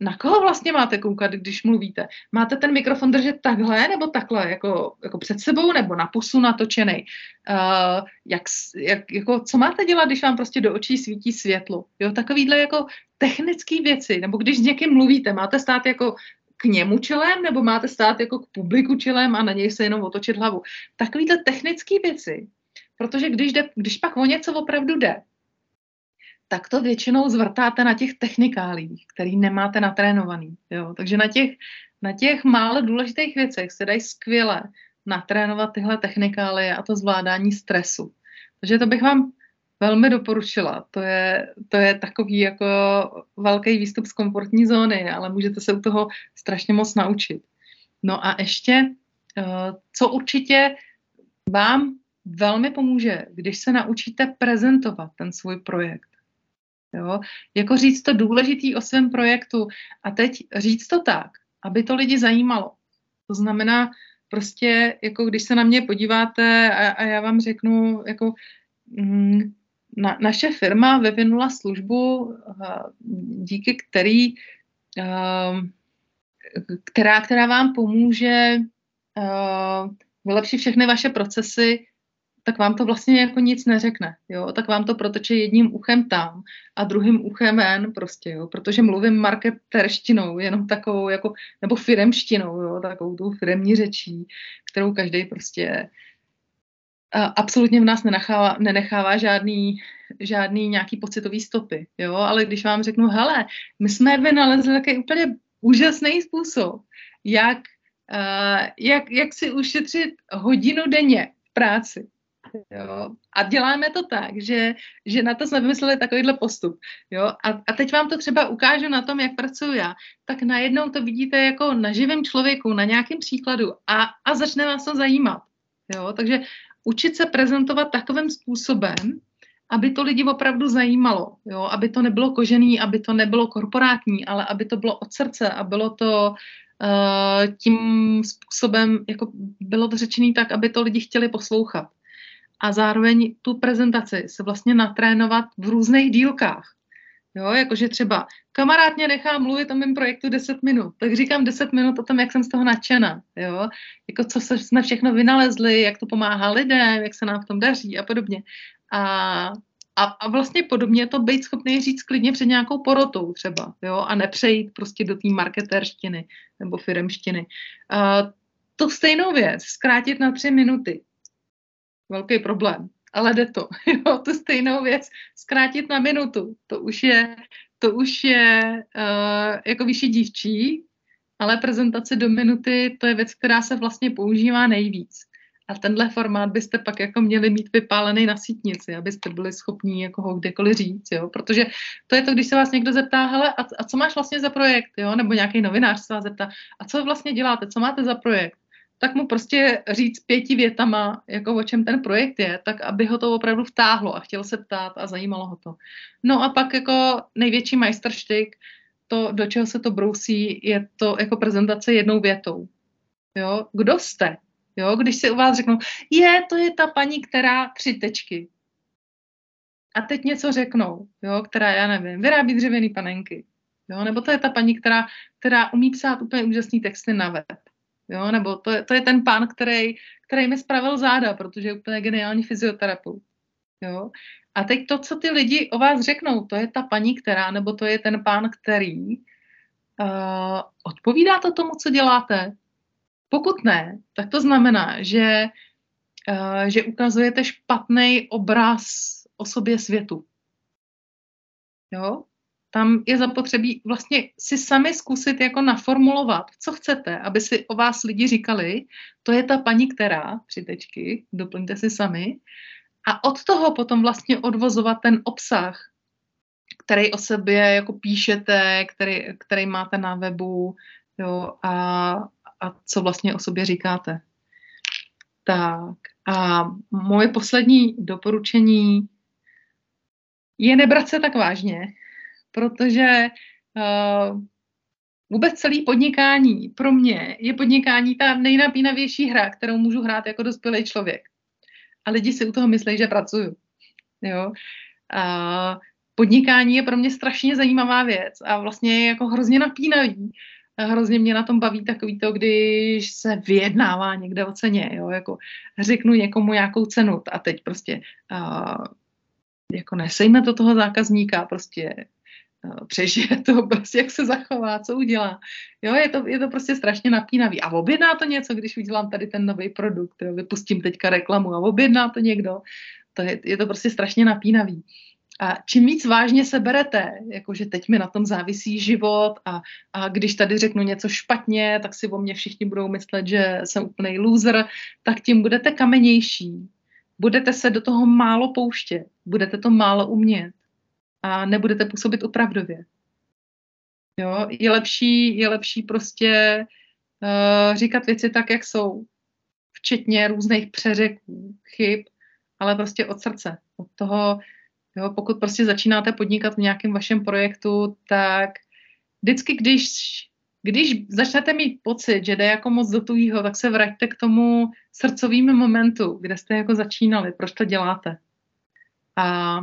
na koho vlastně máte koukat, když mluvíte? Máte ten mikrofon držet takhle nebo takhle, jako, jako před sebou nebo na pusu natočený? Uh, jak, jak, jako, co máte dělat, když vám prostě do očí svítí světlo? Jo, takovýhle jako technické věci, nebo když s někým mluvíte, máte stát jako k němu čelem, nebo máte stát jako k publiku čelem a na něj se jenom otočit hlavu. Takovýhle technické věci, protože když, jde, když pak o něco opravdu jde, tak to většinou zvrtáte na těch technikálích, který nemáte natrénovaný. Jo? Takže na těch, na těch málo důležitých věcech se dají skvěle natrénovat tyhle technikály a to zvládání stresu. Takže to bych vám velmi doporučila. To je, to je takový jako velký výstup z komfortní zóny, ale můžete se u toho strašně moc naučit. No a ještě, eh, co určitě vám velmi pomůže, když se naučíte prezentovat ten svůj projekt. Jo? Jako říct to důležitý o svém projektu a teď říct to tak, aby to lidi zajímalo. To znamená, prostě, jako když se na mě podíváte a, a já vám řeknu, jako mm, na, naše firma vyvinula službu, uh, díky který, uh, která, která vám pomůže uh, vylepšit všechny vaše procesy tak vám to vlastně jako nic neřekne, jo, tak vám to proteče jedním uchem tam a druhým uchem ven prostě, jo, protože mluvím marketerštinou, jenom takovou jako, nebo firemštinou, jo, takovou tou firemní řečí, kterou každý prostě a absolutně v nás nenechává, nenechává žádný, žádný nějaký pocitový stopy, jo, ale když vám řeknu, hele, my jsme vynalezli takový úplně úžasný způsob, jak, uh, jak, jak si ušetřit hodinu denně práci, Jo? A děláme to tak, že, že na to jsme vymysleli takovýhle postup. Jo? A, a teď vám to třeba ukážu na tom, jak pracuji já. Tak najednou to vidíte jako na živém člověku, na nějakém příkladu a, a začne vás to zajímat. Jo? Takže učit se prezentovat takovým způsobem, aby to lidi opravdu zajímalo, jo? aby to nebylo kožený, aby to nebylo korporátní, ale aby to bylo od srdce a bylo to uh, tím způsobem, jako bylo to řečený tak, aby to lidi chtěli poslouchat. A zároveň tu prezentaci se vlastně natrénovat v různých dílkách. Jo, jakože třeba kamarád mě nechá mluvit o mém projektu 10 minut, tak říkám 10 minut o tom, jak jsem z toho nadšená, jo, jako co se, jsme všechno vynalezli, jak to pomáhá lidem, jak se nám v tom daří a podobně. A, a, a vlastně podobně to být schopný říct klidně před nějakou porotou třeba, jo, a nepřejít prostě do té marketerštiny nebo firmštiny. A to stejnou věc, zkrátit na tři minuty. Velký problém, ale jde to. Jo, tu stejnou věc zkrátit na minutu. To už je, to už je uh, jako vyšší dívčí, ale prezentace do minuty, to je věc, která se vlastně používá nejvíc. A tenhle formát byste pak jako měli mít vypálený na sítnici, abyste byli schopní jako ho kdekoliv říct, jo? protože to je to, když se vás někdo zeptá, hele, a, a co máš vlastně za projekt, jo? nebo nějaký novinář se vás zeptá, a co vlastně děláte, co máte za projekt, tak mu prostě říct pěti větama, jako o čem ten projekt je, tak aby ho to opravdu vtáhlo a chtěl se ptát a zajímalo ho to. No a pak jako největší majstrštyk, to, do čeho se to brousí, je to jako prezentace jednou větou. Jo? Kdo jste? Jo, když si u vás řeknou, je, to je ta paní, která tři tečky. A teď něco řeknou, jo, která, já nevím, vyrábí dřevěný panenky. Jo, nebo to je ta paní, která, která umí psát úplně úžasný texty na web. Jo, nebo to je, to je ten pán, který, který mi spravil záda, protože je úplně geniální fyzioterapeut. Jo. A teď to, co ty lidi o vás řeknou, to je ta paní, která, nebo to je ten pán, který uh, odpovídá to tomu, co děláte. Pokud ne, tak to znamená, že, uh, že ukazujete špatný obraz o sobě světu. Jo? Tam je zapotřebí vlastně si sami zkusit jako naformulovat, co chcete, aby si o vás lidi říkali, to je ta paní, která, tři tečky, doplňte si sami, a od toho potom vlastně odvozovat ten obsah, který o sobě jako píšete, který, který máte na webu, jo, a, a co vlastně o sobě říkáte. Tak a moje poslední doporučení je nebrat se tak vážně, protože uh, vůbec celý podnikání pro mě je podnikání ta nejnapínavější hra, kterou můžu hrát jako dospělý člověk. A lidi si u toho myslí, že pracuju. Jo? Uh, podnikání je pro mě strašně zajímavá věc a vlastně je jako hrozně napínavý hrozně mě na tom baví takový to, když se vyjednává někde o ceně, jo, jako řeknu někomu nějakou cenu a teď prostě uh, jako nesejme to toho zákazníka, prostě přežije to, prostě jak se zachová, co udělá. Jo, je to, je to prostě strašně napínavý. A objedná to něco, když udělám tady ten nový produkt, jo, vypustím teďka reklamu a objedná to někdo, to je, je to prostě strašně napínavý. A čím víc vážně se berete, jakože teď mi na tom závisí život a, a když tady řeknu něco špatně, tak si o mě všichni budou myslet, že jsem úplný loser, tak tím budete kamenější. Budete se do toho málo pouštět, budete to málo umět a nebudete působit opravdově. Jo? Je, lepší, je lepší prostě uh, říkat věci tak, jak jsou, včetně různých přeřeků, chyb, ale prostě od srdce, od toho, Jo, pokud prostě začínáte podnikat v nějakém vašem projektu, tak vždycky, když, když začnete mít pocit, že jde jako moc do tuhýho, tak se vraťte k tomu srdcovým momentu, kde jste jako začínali, proč to děláte. A,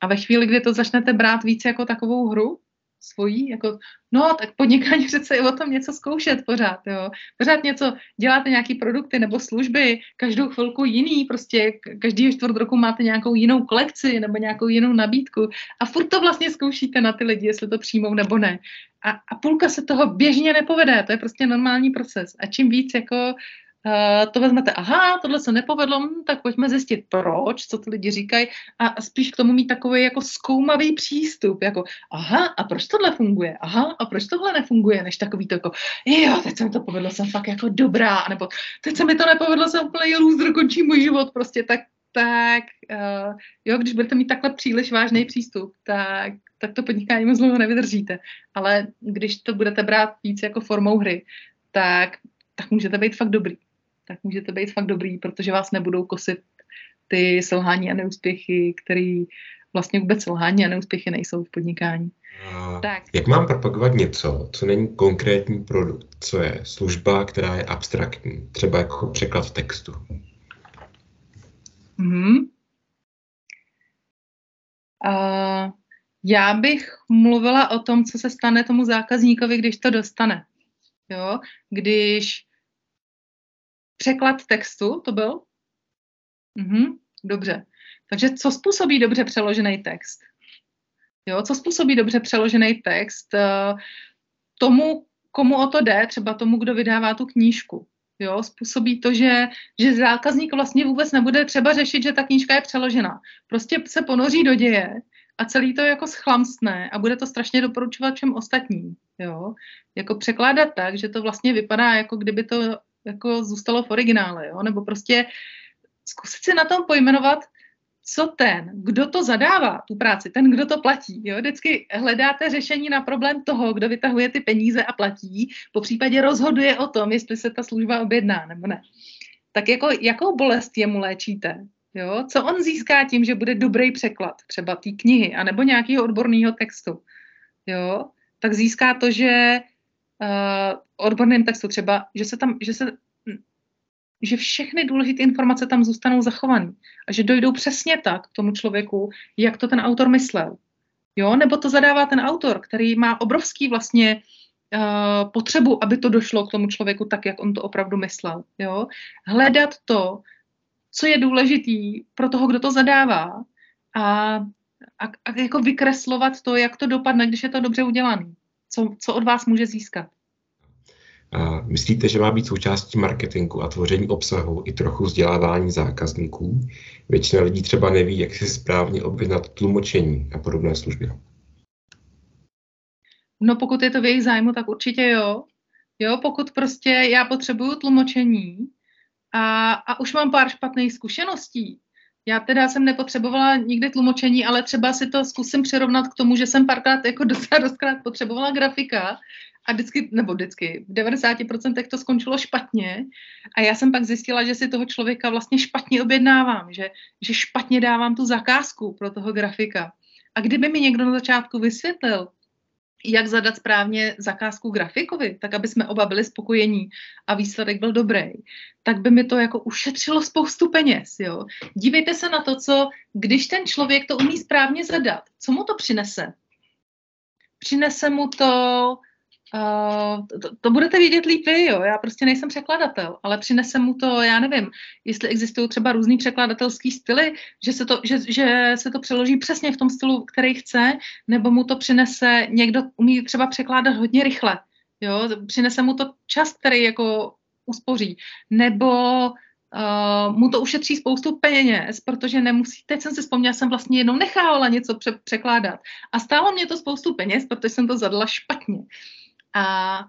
a ve chvíli, kdy to začnete brát víc jako takovou hru, svojí, jako, no, tak podnikání přece je o tom něco zkoušet pořád, jo. Pořád něco, děláte nějaký produkty nebo služby, každou chvilku jiný, prostě každý čtvrt roku máte nějakou jinou kolekci nebo nějakou jinou nabídku a furt to vlastně zkoušíte na ty lidi, jestli to přijmou nebo ne. A, a půlka se toho běžně nepovede, to je prostě normální proces. A čím víc jako to vezmete, aha, tohle se nepovedlo, hm, tak pojďme zjistit proč, co ty lidi říkají a spíš k tomu mít takový jako zkoumavý přístup, jako aha, a proč tohle funguje, aha, a proč tohle nefunguje, než takový to jako, jo, teď se mi to povedlo, jsem fakt jako dobrá, nebo teď se mi to nepovedlo, jsem úplně loser, končí můj život, prostě tak, tak, uh, jo, když budete mít takhle příliš vážný přístup, tak, tak to podnikání moc dlouho nevydržíte, ale když to budete brát víc jako formou hry, tak, tak můžete být fakt dobrý tak můžete být fakt dobrý, protože vás nebudou kosit ty selhání a neúspěchy, které vlastně vůbec selhání a neúspěchy nejsou v podnikání. A tak. Jak mám propagovat něco, co není konkrétní produkt, co je služba, která je abstraktní, třeba jako překlad textu? Mm-hmm. Uh, já bych mluvila o tom, co se stane tomu zákazníkovi, když to dostane. Jo? Když Překlad textu to byl? Mhm, dobře. Takže co způsobí dobře přeložený text? Jo, co způsobí dobře přeložený text? Eh, tomu, komu o to jde, třeba tomu, kdo vydává tu knížku. Jo, způsobí to, že, že zákazník vlastně vůbec nebude třeba řešit, že ta knížka je přeložena. Prostě se ponoří do děje a celý to jako schlamstné a bude to strašně doporučovat všem ostatním. Jo? Jako překládat tak, že to vlastně vypadá, jako kdyby to jako zůstalo v originále, jo? nebo prostě zkusit si na tom pojmenovat, co ten, kdo to zadává, tu práci, ten, kdo to platí. Jo? Vždycky hledáte řešení na problém toho, kdo vytahuje ty peníze a platí, po případě rozhoduje o tom, jestli se ta služba objedná nebo ne. Tak jako, jakou bolest jemu léčíte? Jo? Co on získá tím, že bude dobrý překlad třeba té knihy anebo nějakého odborného textu? Jo? Tak získá to, že uh, odborném textu třeba, že se tam, že se že všechny důležité informace tam zůstanou zachované a že dojdou přesně tak k tomu člověku, jak to ten autor myslel. Jo? Nebo to zadává ten autor, který má obrovský vlastně uh, potřebu, aby to došlo k tomu člověku tak, jak on to opravdu myslel. Jo? Hledat to, co je důležitý pro toho, kdo to zadává a, a, a jako vykreslovat to, jak to dopadne, když je to dobře udělané co, co od vás může získat. A myslíte, že má být součástí marketingu a tvoření obsahu i trochu vzdělávání zákazníků? Většina lidí třeba neví, jak si správně objednat tlumočení a podobné služby. No pokud je to v jejich zájmu, tak určitě jo. Jo, pokud prostě já potřebuju tlumočení a, a už mám pár špatných zkušeností, já teda jsem nepotřebovala nikdy tlumočení, ale třeba si to zkusím přirovnat k tomu, že jsem párkrát jako docela dostkrát potřebovala grafika a vždycky, nebo vždycky, v 90% to skončilo špatně a já jsem pak zjistila, že si toho člověka vlastně špatně objednávám, že, že špatně dávám tu zakázku pro toho grafika. A kdyby mi někdo na začátku vysvětlil, jak zadat správně zakázku grafikovi, tak aby jsme oba byli spokojení a výsledek byl dobrý, tak by mi to jako ušetřilo spoustu peněz. Jo? Dívejte se na to, co, když ten člověk to umí správně zadat, co mu to přinese? Přinese mu to Uh, to, to budete vidět líp vy, jo. Já prostě nejsem překladatel, ale přinese mu to, já nevím, jestli existují třeba různý překladatelský styly, že se, to, že, že se to přeloží přesně v tom stylu, který chce, nebo mu to přinese, někdo umí třeba překládat hodně rychle, jo. Přinese mu to čas, který jako uspoří, nebo Uh, mu to ušetří spoustu peněz, protože nemusí, teď jsem si vzpomněla, jsem vlastně jednou nechávala něco pře- překládat a stálo mě to spoustu peněz, protože jsem to zadala špatně. A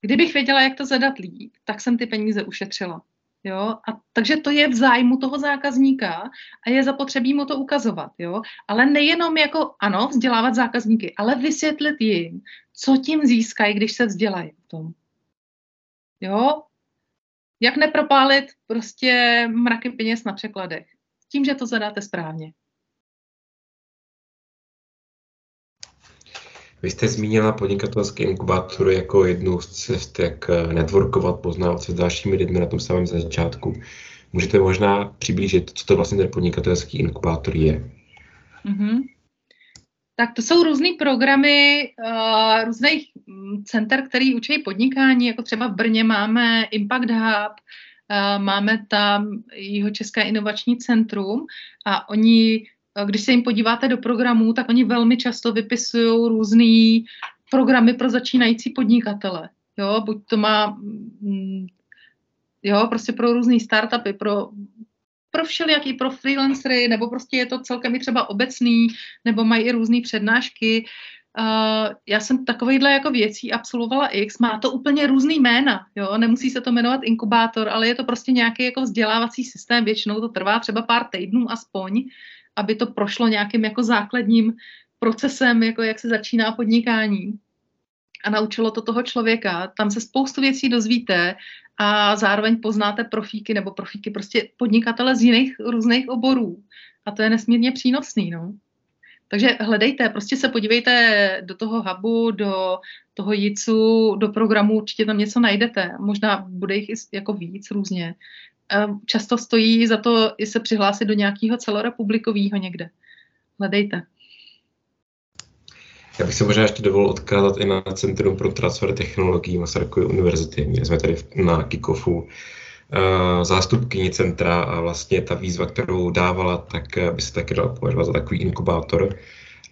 kdybych věděla, jak to zadat líp, tak jsem ty peníze ušetřila. Jo? A takže to je v zájmu toho zákazníka a je zapotřebí mu to ukazovat. Jo? Ale nejenom jako, ano, vzdělávat zákazníky, ale vysvětlit jim, co tím získají, když se vzdělají v tom. Jo? Jak nepropálit prostě mraky peněz na překladech? Tím, že to zadáte správně. Vy jste zmínila podnikatelský inkubátor jako jednu z cest, jak eh, networkovat, poznávat se s dalšími lidmi na tom samém začátku. Můžete možná přiblížit, co to vlastně ten podnikatelský inkubátor je? Mm-hmm. Tak to jsou různé programy uh, různých mm, center, který učí podnikání, jako třeba v Brně máme Impact Hub, uh, máme tam jeho České inovační centrum a oni když se jim podíváte do programů, tak oni velmi často vypisují různé programy pro začínající podnikatele. Jo, buď to má mm, jo, prostě pro různé startupy, pro, pro všelijaký, pro freelancery, nebo prostě je to celkem i třeba obecný, nebo mají i různé přednášky. Uh, já jsem takovýhle jako věcí absolvovala X, má to úplně různý jména, jo, nemusí se to jmenovat inkubátor, ale je to prostě nějaký jako vzdělávací systém, většinou to trvá třeba pár týdnů aspoň, aby to prošlo nějakým jako základním procesem, jako jak se začíná podnikání a naučilo to toho člověka. Tam se spoustu věcí dozvíte a zároveň poznáte profíky nebo profíky prostě podnikatele z jiných různých oborů. A to je nesmírně přínosný. No. Takže hledejte, prostě se podívejte do toho hubu, do toho jicu, do programu, určitě tam něco najdete. Možná bude jich jako víc různě. Často stojí za to i se přihlásit do nějakého celorepublikového někde. Hledejte. Já bych se možná ještě dovolil odkázat i na Centrum pro transfer technologií Masarykovy univerzity. Měli jsme tady na Kikofu uh, zástupkyni centra a vlastně ta výzva, kterou dávala, tak by se taky dala považovat za takový inkubátor.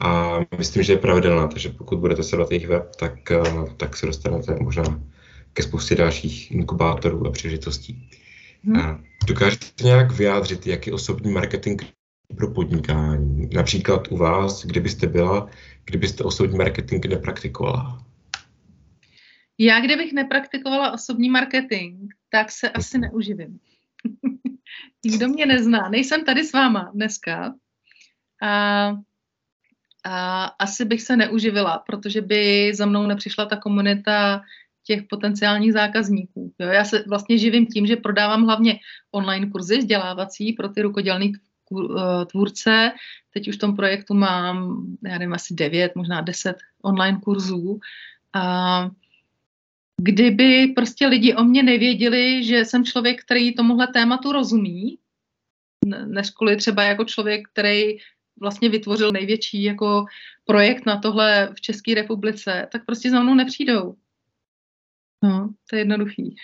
A myslím, že je pravidelná, takže pokud budete sledovat jejich web, tak, uh, tak se dostanete možná ke spoustě dalších inkubátorů a příležitostí. Hmm. Dokážete nějak vyjádřit, jaký osobní marketing pro podnikání? Například u vás, kdybyste byla, kdybyste osobní marketing nepraktikovala? Já, kdybych nepraktikovala osobní marketing, tak se asi neuživím. Nikdo mě nezná. Nejsem tady s váma dneska. A, a asi bych se neuživila, protože by za mnou nepřišla ta komunita těch potenciálních zákazníků. Jo, já se vlastně živím tím, že prodávám hlavně online kurzy vzdělávací pro ty rukodělní Eh, tvůrce. Teď už v tom projektu mám, já nevím, asi devět, možná deset online kurzů. A kdyby prostě lidi o mě nevěděli, že jsem člověk, který tomuhle tématu rozumí, než kvůli třeba jako člověk, který vlastně vytvořil největší jako projekt na tohle v České republice, tak prostě za mnou nepřijdou. No, to je jednoduchý.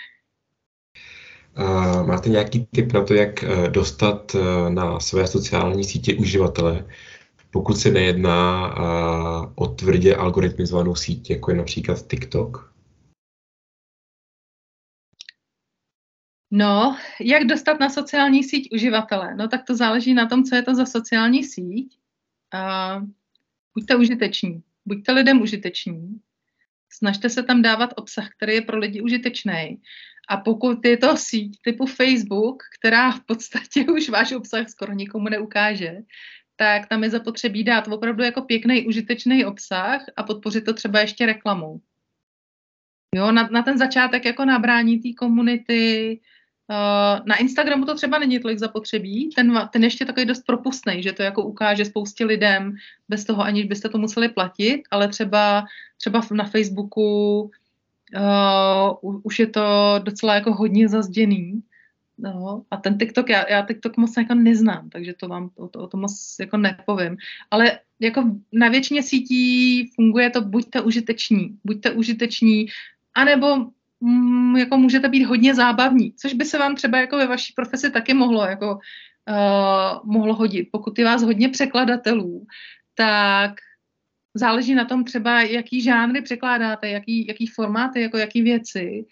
Máte nějaký tip na to, jak eh, dostat eh, na své sociální sítě uživatele, pokud se nejedná eh, o tvrdě algoritmizovanou síť, jako je například TikTok? No, jak dostat na sociální síť uživatele? No tak to záleží na tom, co je to za sociální síť. Uh, buďte užiteční, buďte lidem užiteční, snažte se tam dávat obsah, který je pro lidi užitečný. A pokud je to síť typu Facebook, která v podstatě už váš obsah skoro nikomu neukáže, tak tam je zapotřebí dát opravdu jako pěkný, užitečný obsah a podpořit to třeba ještě reklamou. Jo, na, na ten začátek jako nabrání té komunity, na Instagramu to třeba není tolik zapotřebí, ten, ten ještě takový dost propustný, že to jako ukáže spoustě lidem bez toho, aniž byste to museli platit, ale třeba, třeba na Facebooku uh, už je to docela jako hodně zazděný. No, a ten TikTok, já, já TikTok moc jako neznám, takže to vám o to, o to moc jako nepovím. Ale jako na většině sítí funguje to buďte užiteční, buďte užiteční, anebo mm, jako můžete být hodně zábavní, což by se vám třeba jako ve vaší profesi taky mohlo jako uh, mohlo hodit. Pokud je vás hodně překladatelů, tak záleží na tom třeba, jaký žánry překládáte, jaký, jaký formáty, jako jaký věci,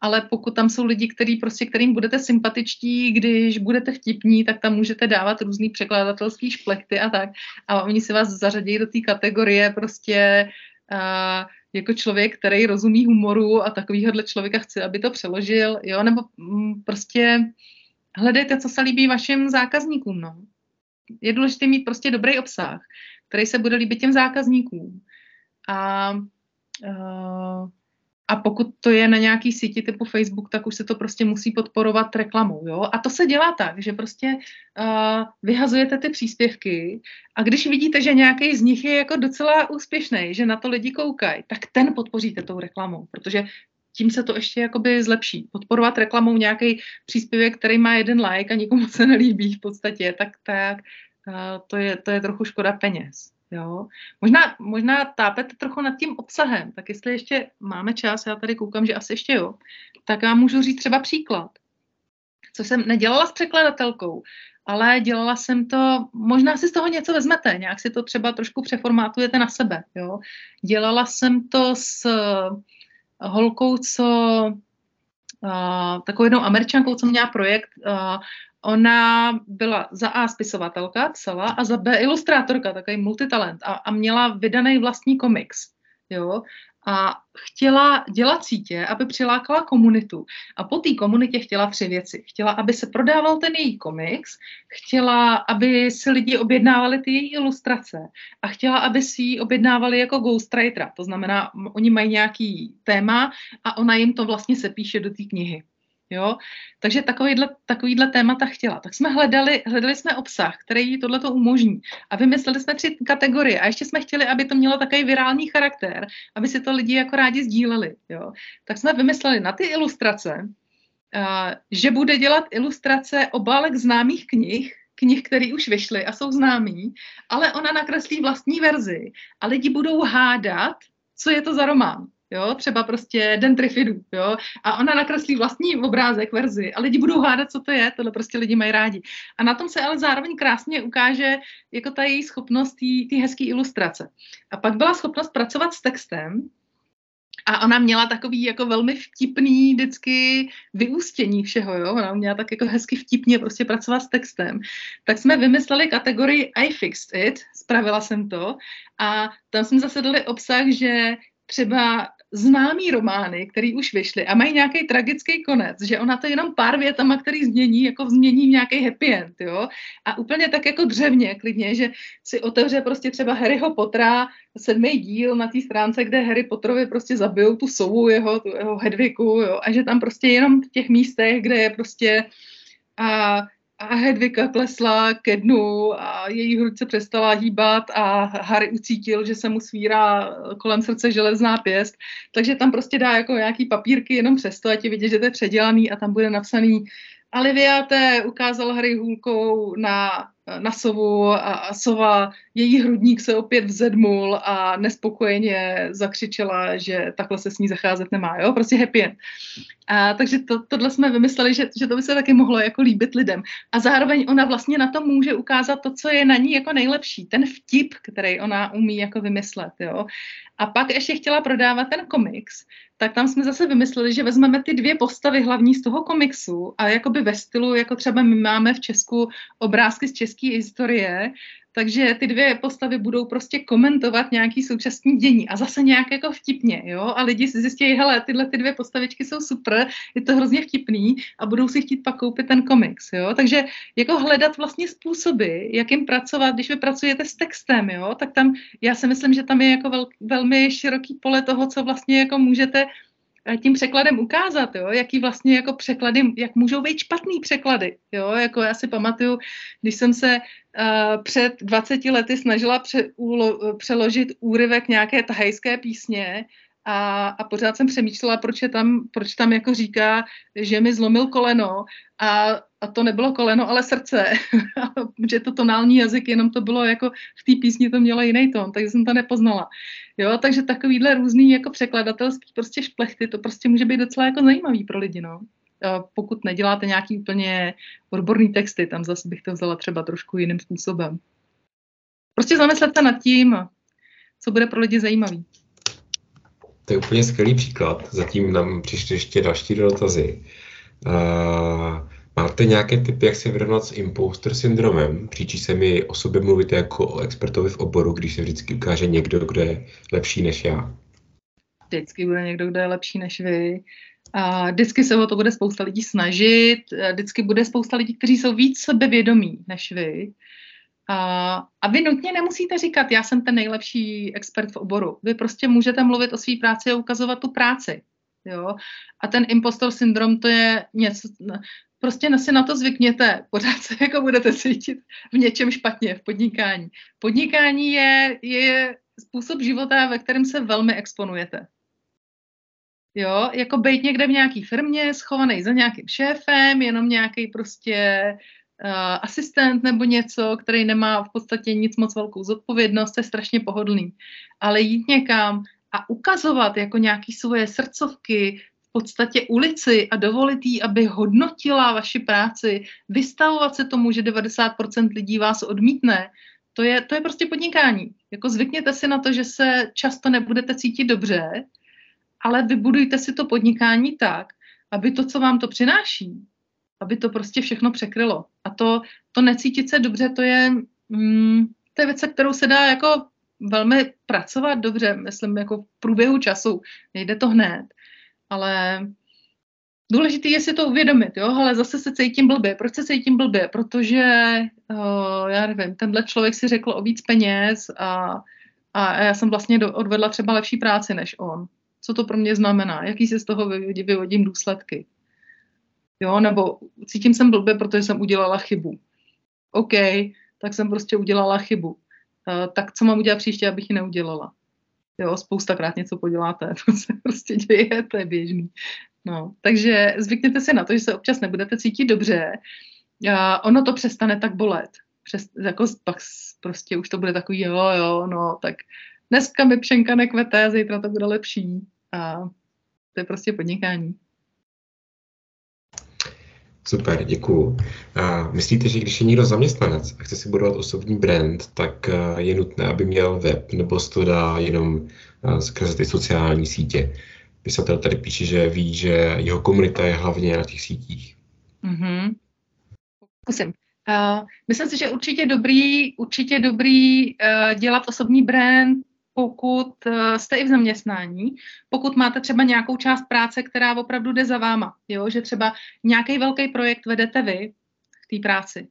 ale pokud tam jsou lidi, který prostě, kterým budete sympatičtí, když budete vtipní, tak tam můžete dávat různý překladatelský šplechty a tak. A oni si vás zařadí do té kategorie prostě uh, jako člověk, který rozumí humoru a takovýhle člověka chci, aby to přeložil, jo, nebo mm, prostě hledejte, co se líbí vašim zákazníkům, no. Je důležité mít prostě dobrý obsah který se bude líbit těm zákazníkům. A, uh, a pokud to je na nějaký síti typu Facebook, tak už se to prostě musí podporovat reklamou. Jo? A to se dělá tak, že prostě uh, vyhazujete ty příspěvky a když vidíte, že nějaký z nich je jako docela úspěšný, že na to lidi koukají, tak ten podpoříte tou reklamou, protože tím se to ještě jakoby zlepší. Podporovat reklamou nějaký příspěvek, který má jeden like a nikomu se nelíbí v podstatě, tak, tak to je, to je trochu škoda peněz. Jo? Možná, možná tápete trochu nad tím obsahem, tak jestli ještě máme čas, já tady koukám, že asi ještě jo, tak vám můžu říct třeba příklad. Co jsem nedělala s překladatelkou, ale dělala jsem to, možná si z toho něco vezmete, nějak si to třeba trošku přeformátujete na sebe. Jo? Dělala jsem to s holkou, co takovou jednou američankou, co měla projekt. Uh, ona byla za A spisovatelka, psala, a za B ilustrátorka, takový multitalent a, a měla vydaný vlastní komiks. Jo? A chtěla dělat sítě, aby přilákala komunitu. A po té komunitě chtěla tři věci. Chtěla, aby se prodával ten její komiks, chtěla, aby si lidi objednávali ty její ilustrace a chtěla, aby si ji objednávali jako ghostwritera. To znamená, oni mají nějaký téma a ona jim to vlastně se píše do té knihy. Jo? Takže takovýhle, takovýhle témata chtěla. Tak jsme hledali, hledali jsme obsah, který jí tohleto umožní. A vymysleli jsme tři kategorie. A ještě jsme chtěli, aby to mělo takový virální charakter, aby si to lidi jako rádi sdíleli. Jo? Tak jsme vymysleli na ty ilustrace, uh, že bude dělat ilustrace obálek známých knih, knih, které už vyšly a jsou známý, ale ona nakreslí vlastní verzi a lidi budou hádat, co je to za román jo, třeba prostě Den Trifidů, jo, a ona nakreslí vlastní obrázek, verzi a lidi budou hádat, co to je, tohle prostě lidi mají rádi. A na tom se ale zároveň krásně ukáže jako ta její schopnost, ty hezké ilustrace. A pak byla schopnost pracovat s textem, a ona měla takový jako velmi vtipný vždycky vyústění všeho, jo? Ona měla tak jako hezky vtipně prostě pracovat s textem. Tak jsme vymysleli kategorii I fixed it, spravila jsem to a tam jsme zase dali obsah, že třeba známý romány, které už vyšly a mají nějaký tragický konec, že ona to jenom pár větama, který změní, jako změní nějaký happy end, jo. A úplně tak jako dřevně, klidně, že si otevře prostě třeba Harryho Pottera, sedmý díl na té stránce, kde Harry Potterovi prostě zabijou tu sovu jeho, tu jeho Hedviku, jo. A že tam prostě jenom v těch místech, kde je prostě a a Hedvika klesla ke dnu a její hruď přestala hýbat a Harry ucítil, že se mu svírá kolem srdce železná pěst, takže tam prostě dá jako nějaký papírky jenom přesto, ať je vidět, že to je předělaný a tam bude napsaný Aliviate ukázal Harry hůlkou na na sovu a, a sova, její hrudník se opět vzedmul a nespokojeně zakřičela, že takhle se s ní zacházet nemá, jo, prostě happy end. A, takže to, tohle jsme vymysleli, že, že to by se taky mohlo jako líbit lidem. A zároveň ona vlastně na to může ukázat to, co je na ní jako nejlepší, ten vtip, který ona umí jako vymyslet, jo. A pak ještě chtěla prodávat ten komiks, tak tam jsme zase vymysleli, že vezmeme ty dvě postavy hlavní z toho komiksu a jakoby ve stylu, jako třeba my máme v Česku obrázky z české historie, takže ty dvě postavy budou prostě komentovat nějaký současný dění. A zase nějak jako vtipně, jo, a lidi si zjistí, hele, tyhle ty dvě postavičky jsou super, je to hrozně vtipný a budou si chtít pak koupit ten komiks, jo, takže jako hledat vlastně způsoby, jak jim pracovat, když vy pracujete s textem, jo, tak tam, já si myslím, že tam je jako vel, velmi široký pole toho, co vlastně jako můžete tím překladem ukázat, jo, jaký vlastně jako překlady, jak můžou být špatný překlady, jo, jako já si pamatuju, když jsem se uh, před 20 lety snažila pře, úlo, přeložit úryvek nějaké tahajské písně a, a pořád jsem přemýšlela, proč, je tam, proč tam jako říká, že mi zlomil koleno a, a to nebylo koleno, ale srdce, že to tonální jazyk, jenom to bylo jako v té písni to mělo jiný tón, takže jsem to nepoznala. Jo, takže takovýhle různý jako překladatelský prostě šplechty, to prostě může být docela jako zajímavý pro lidi, no. Pokud neděláte nějaký úplně odborný texty, tam zase bych to vzala třeba trošku jiným způsobem. Prostě zamyslet se nad tím, co bude pro lidi zajímavý. To je úplně skvělý příklad. Zatím nám přišly ještě další dotazy. Uh, máte nějaké typy, jak se vyrovnat s imposter syndromem? Příčí se mi o sobě mluvit jako o expertovi v oboru, když se vždycky ukáže někdo, kdo je lepší než já? Vždycky bude někdo, kdo je lepší než vy. A vždycky se o to bude spousta lidí snažit, vždycky bude spousta lidí, kteří jsou víc sebevědomí než vy. A, a vy nutně nemusíte říkat, já jsem ten nejlepší expert v oboru. Vy prostě můžete mluvit o své práci a ukazovat tu práci. Jo? A ten impostor syndrom to je něco, prostě si na to zvykněte, pořád se jako budete cítit v něčem špatně v podnikání. Podnikání je, je způsob života, ve kterém se velmi exponujete. Jo, jako být někde v nějaké firmě, schovaný za nějakým šéfem, jenom nějaký prostě asistent nebo něco, který nemá v podstatě nic moc velkou zodpovědnost, je strašně pohodlný. Ale jít někam a ukazovat jako nějaké svoje srdcovky, v podstatě ulici a dovolit jí, aby hodnotila vaši práci, vystavovat se tomu, že 90% lidí vás odmítne, to je, to je prostě podnikání. Jako zvykněte si na to, že se často nebudete cítit dobře, ale vybudujte si to podnikání tak, aby to, co vám to přináší, aby to prostě všechno překrylo. A to, to necítit se dobře, to je, mm, to je věc, se kterou se dá jako velmi pracovat dobře, myslím, jako v průběhu času. Nejde to hned, ale důležité je si to uvědomit, jo, ale zase se cítím blbě. Proč se cítím blbě? Protože, uh, já nevím, tenhle člověk si řekl o víc peněz a, a já jsem vlastně do, odvedla třeba lepší práci než on. Co to pro mě znamená? Jaký si z toho vyvodím důsledky? Jo, nebo cítím se blbě, protože jsem udělala chybu. OK, tak jsem prostě udělala chybu. Uh, tak co mám udělat příště, abych ji neudělala? Jo, spoustakrát něco poděláte, to se prostě děje, to je běžný. No, takže zvykněte si na to, že se občas nebudete cítit dobře, a ono to přestane tak bolet. Přes, jako pak prostě už to bude takový, jo, jo, no, tak dneska mi pšenka nekvete, zítra to bude lepší. A to je prostě podnikání. Super, děkuju. A myslíte, že když je někdo zaměstnanec a chce si budovat osobní brand, tak je nutné, aby měl web, nebo dá jenom skrze ty sociální sítě? Pisatel tady píše, že ví, že jeho komunita je hlavně na těch sítích. Mm-hmm. Zkusím. Uh, myslím si, že určitě dobrý, určitě dobrý uh, dělat osobní brand, pokud uh, jste i v zaměstnání, pokud máte třeba nějakou část práce, která opravdu jde za váma, jo? že třeba nějaký velký projekt vedete vy v té práci,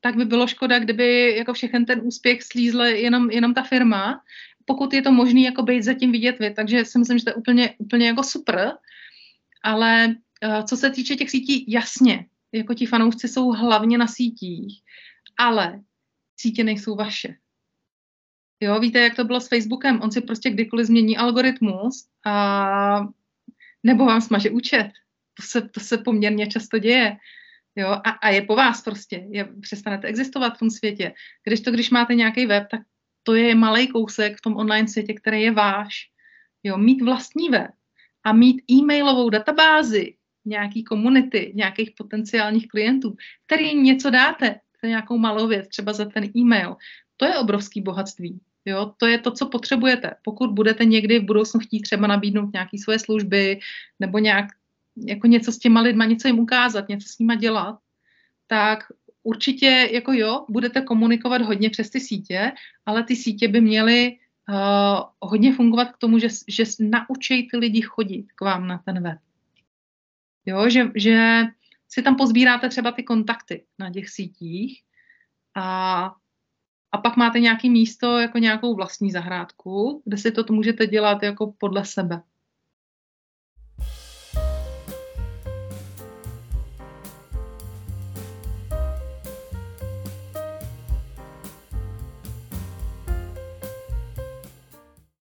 tak by bylo škoda, kdyby jako všechen ten úspěch slízl jenom, jenom ta firma pokud je to možné jako být zatím vidět vy. Takže si myslím, že to je úplně, úplně jako super. Ale uh, co se týče těch sítí, jasně, jako ti fanoušci jsou hlavně na sítích, ale sítě nejsou vaše. Jo, víte, jak to bylo s Facebookem? On si prostě kdykoliv změní algoritmus a nebo vám smaže účet. To se, to se poměrně často děje. Jo, a, a je po vás prostě. Je, přestanete existovat v tom světě. Když to, když máte nějaký web, tak to je malý kousek v tom online světě, který je váš. Jo, mít vlastní web a mít e-mailovou databázi nějaký komunity, nějakých potenciálních klientů, který něco dáte, nějakou malou věc, třeba za ten e-mail, to je obrovský bohatství. Jo, to je to, co potřebujete. Pokud budete někdy v budoucnu chtít třeba nabídnout nějaké svoje služby nebo nějak jako něco s těma lidma, něco jim ukázat, něco s nima dělat, tak určitě jako jo, budete komunikovat hodně přes ty sítě, ale ty sítě by měly uh, hodně fungovat k tomu, že, že naučí ty lidi chodit k vám na ten web. Jo, že, že si tam pozbíráte třeba ty kontakty na těch sítích a, a pak máte nějaké místo, jako nějakou vlastní zahrádku, kde si to můžete dělat jako podle sebe.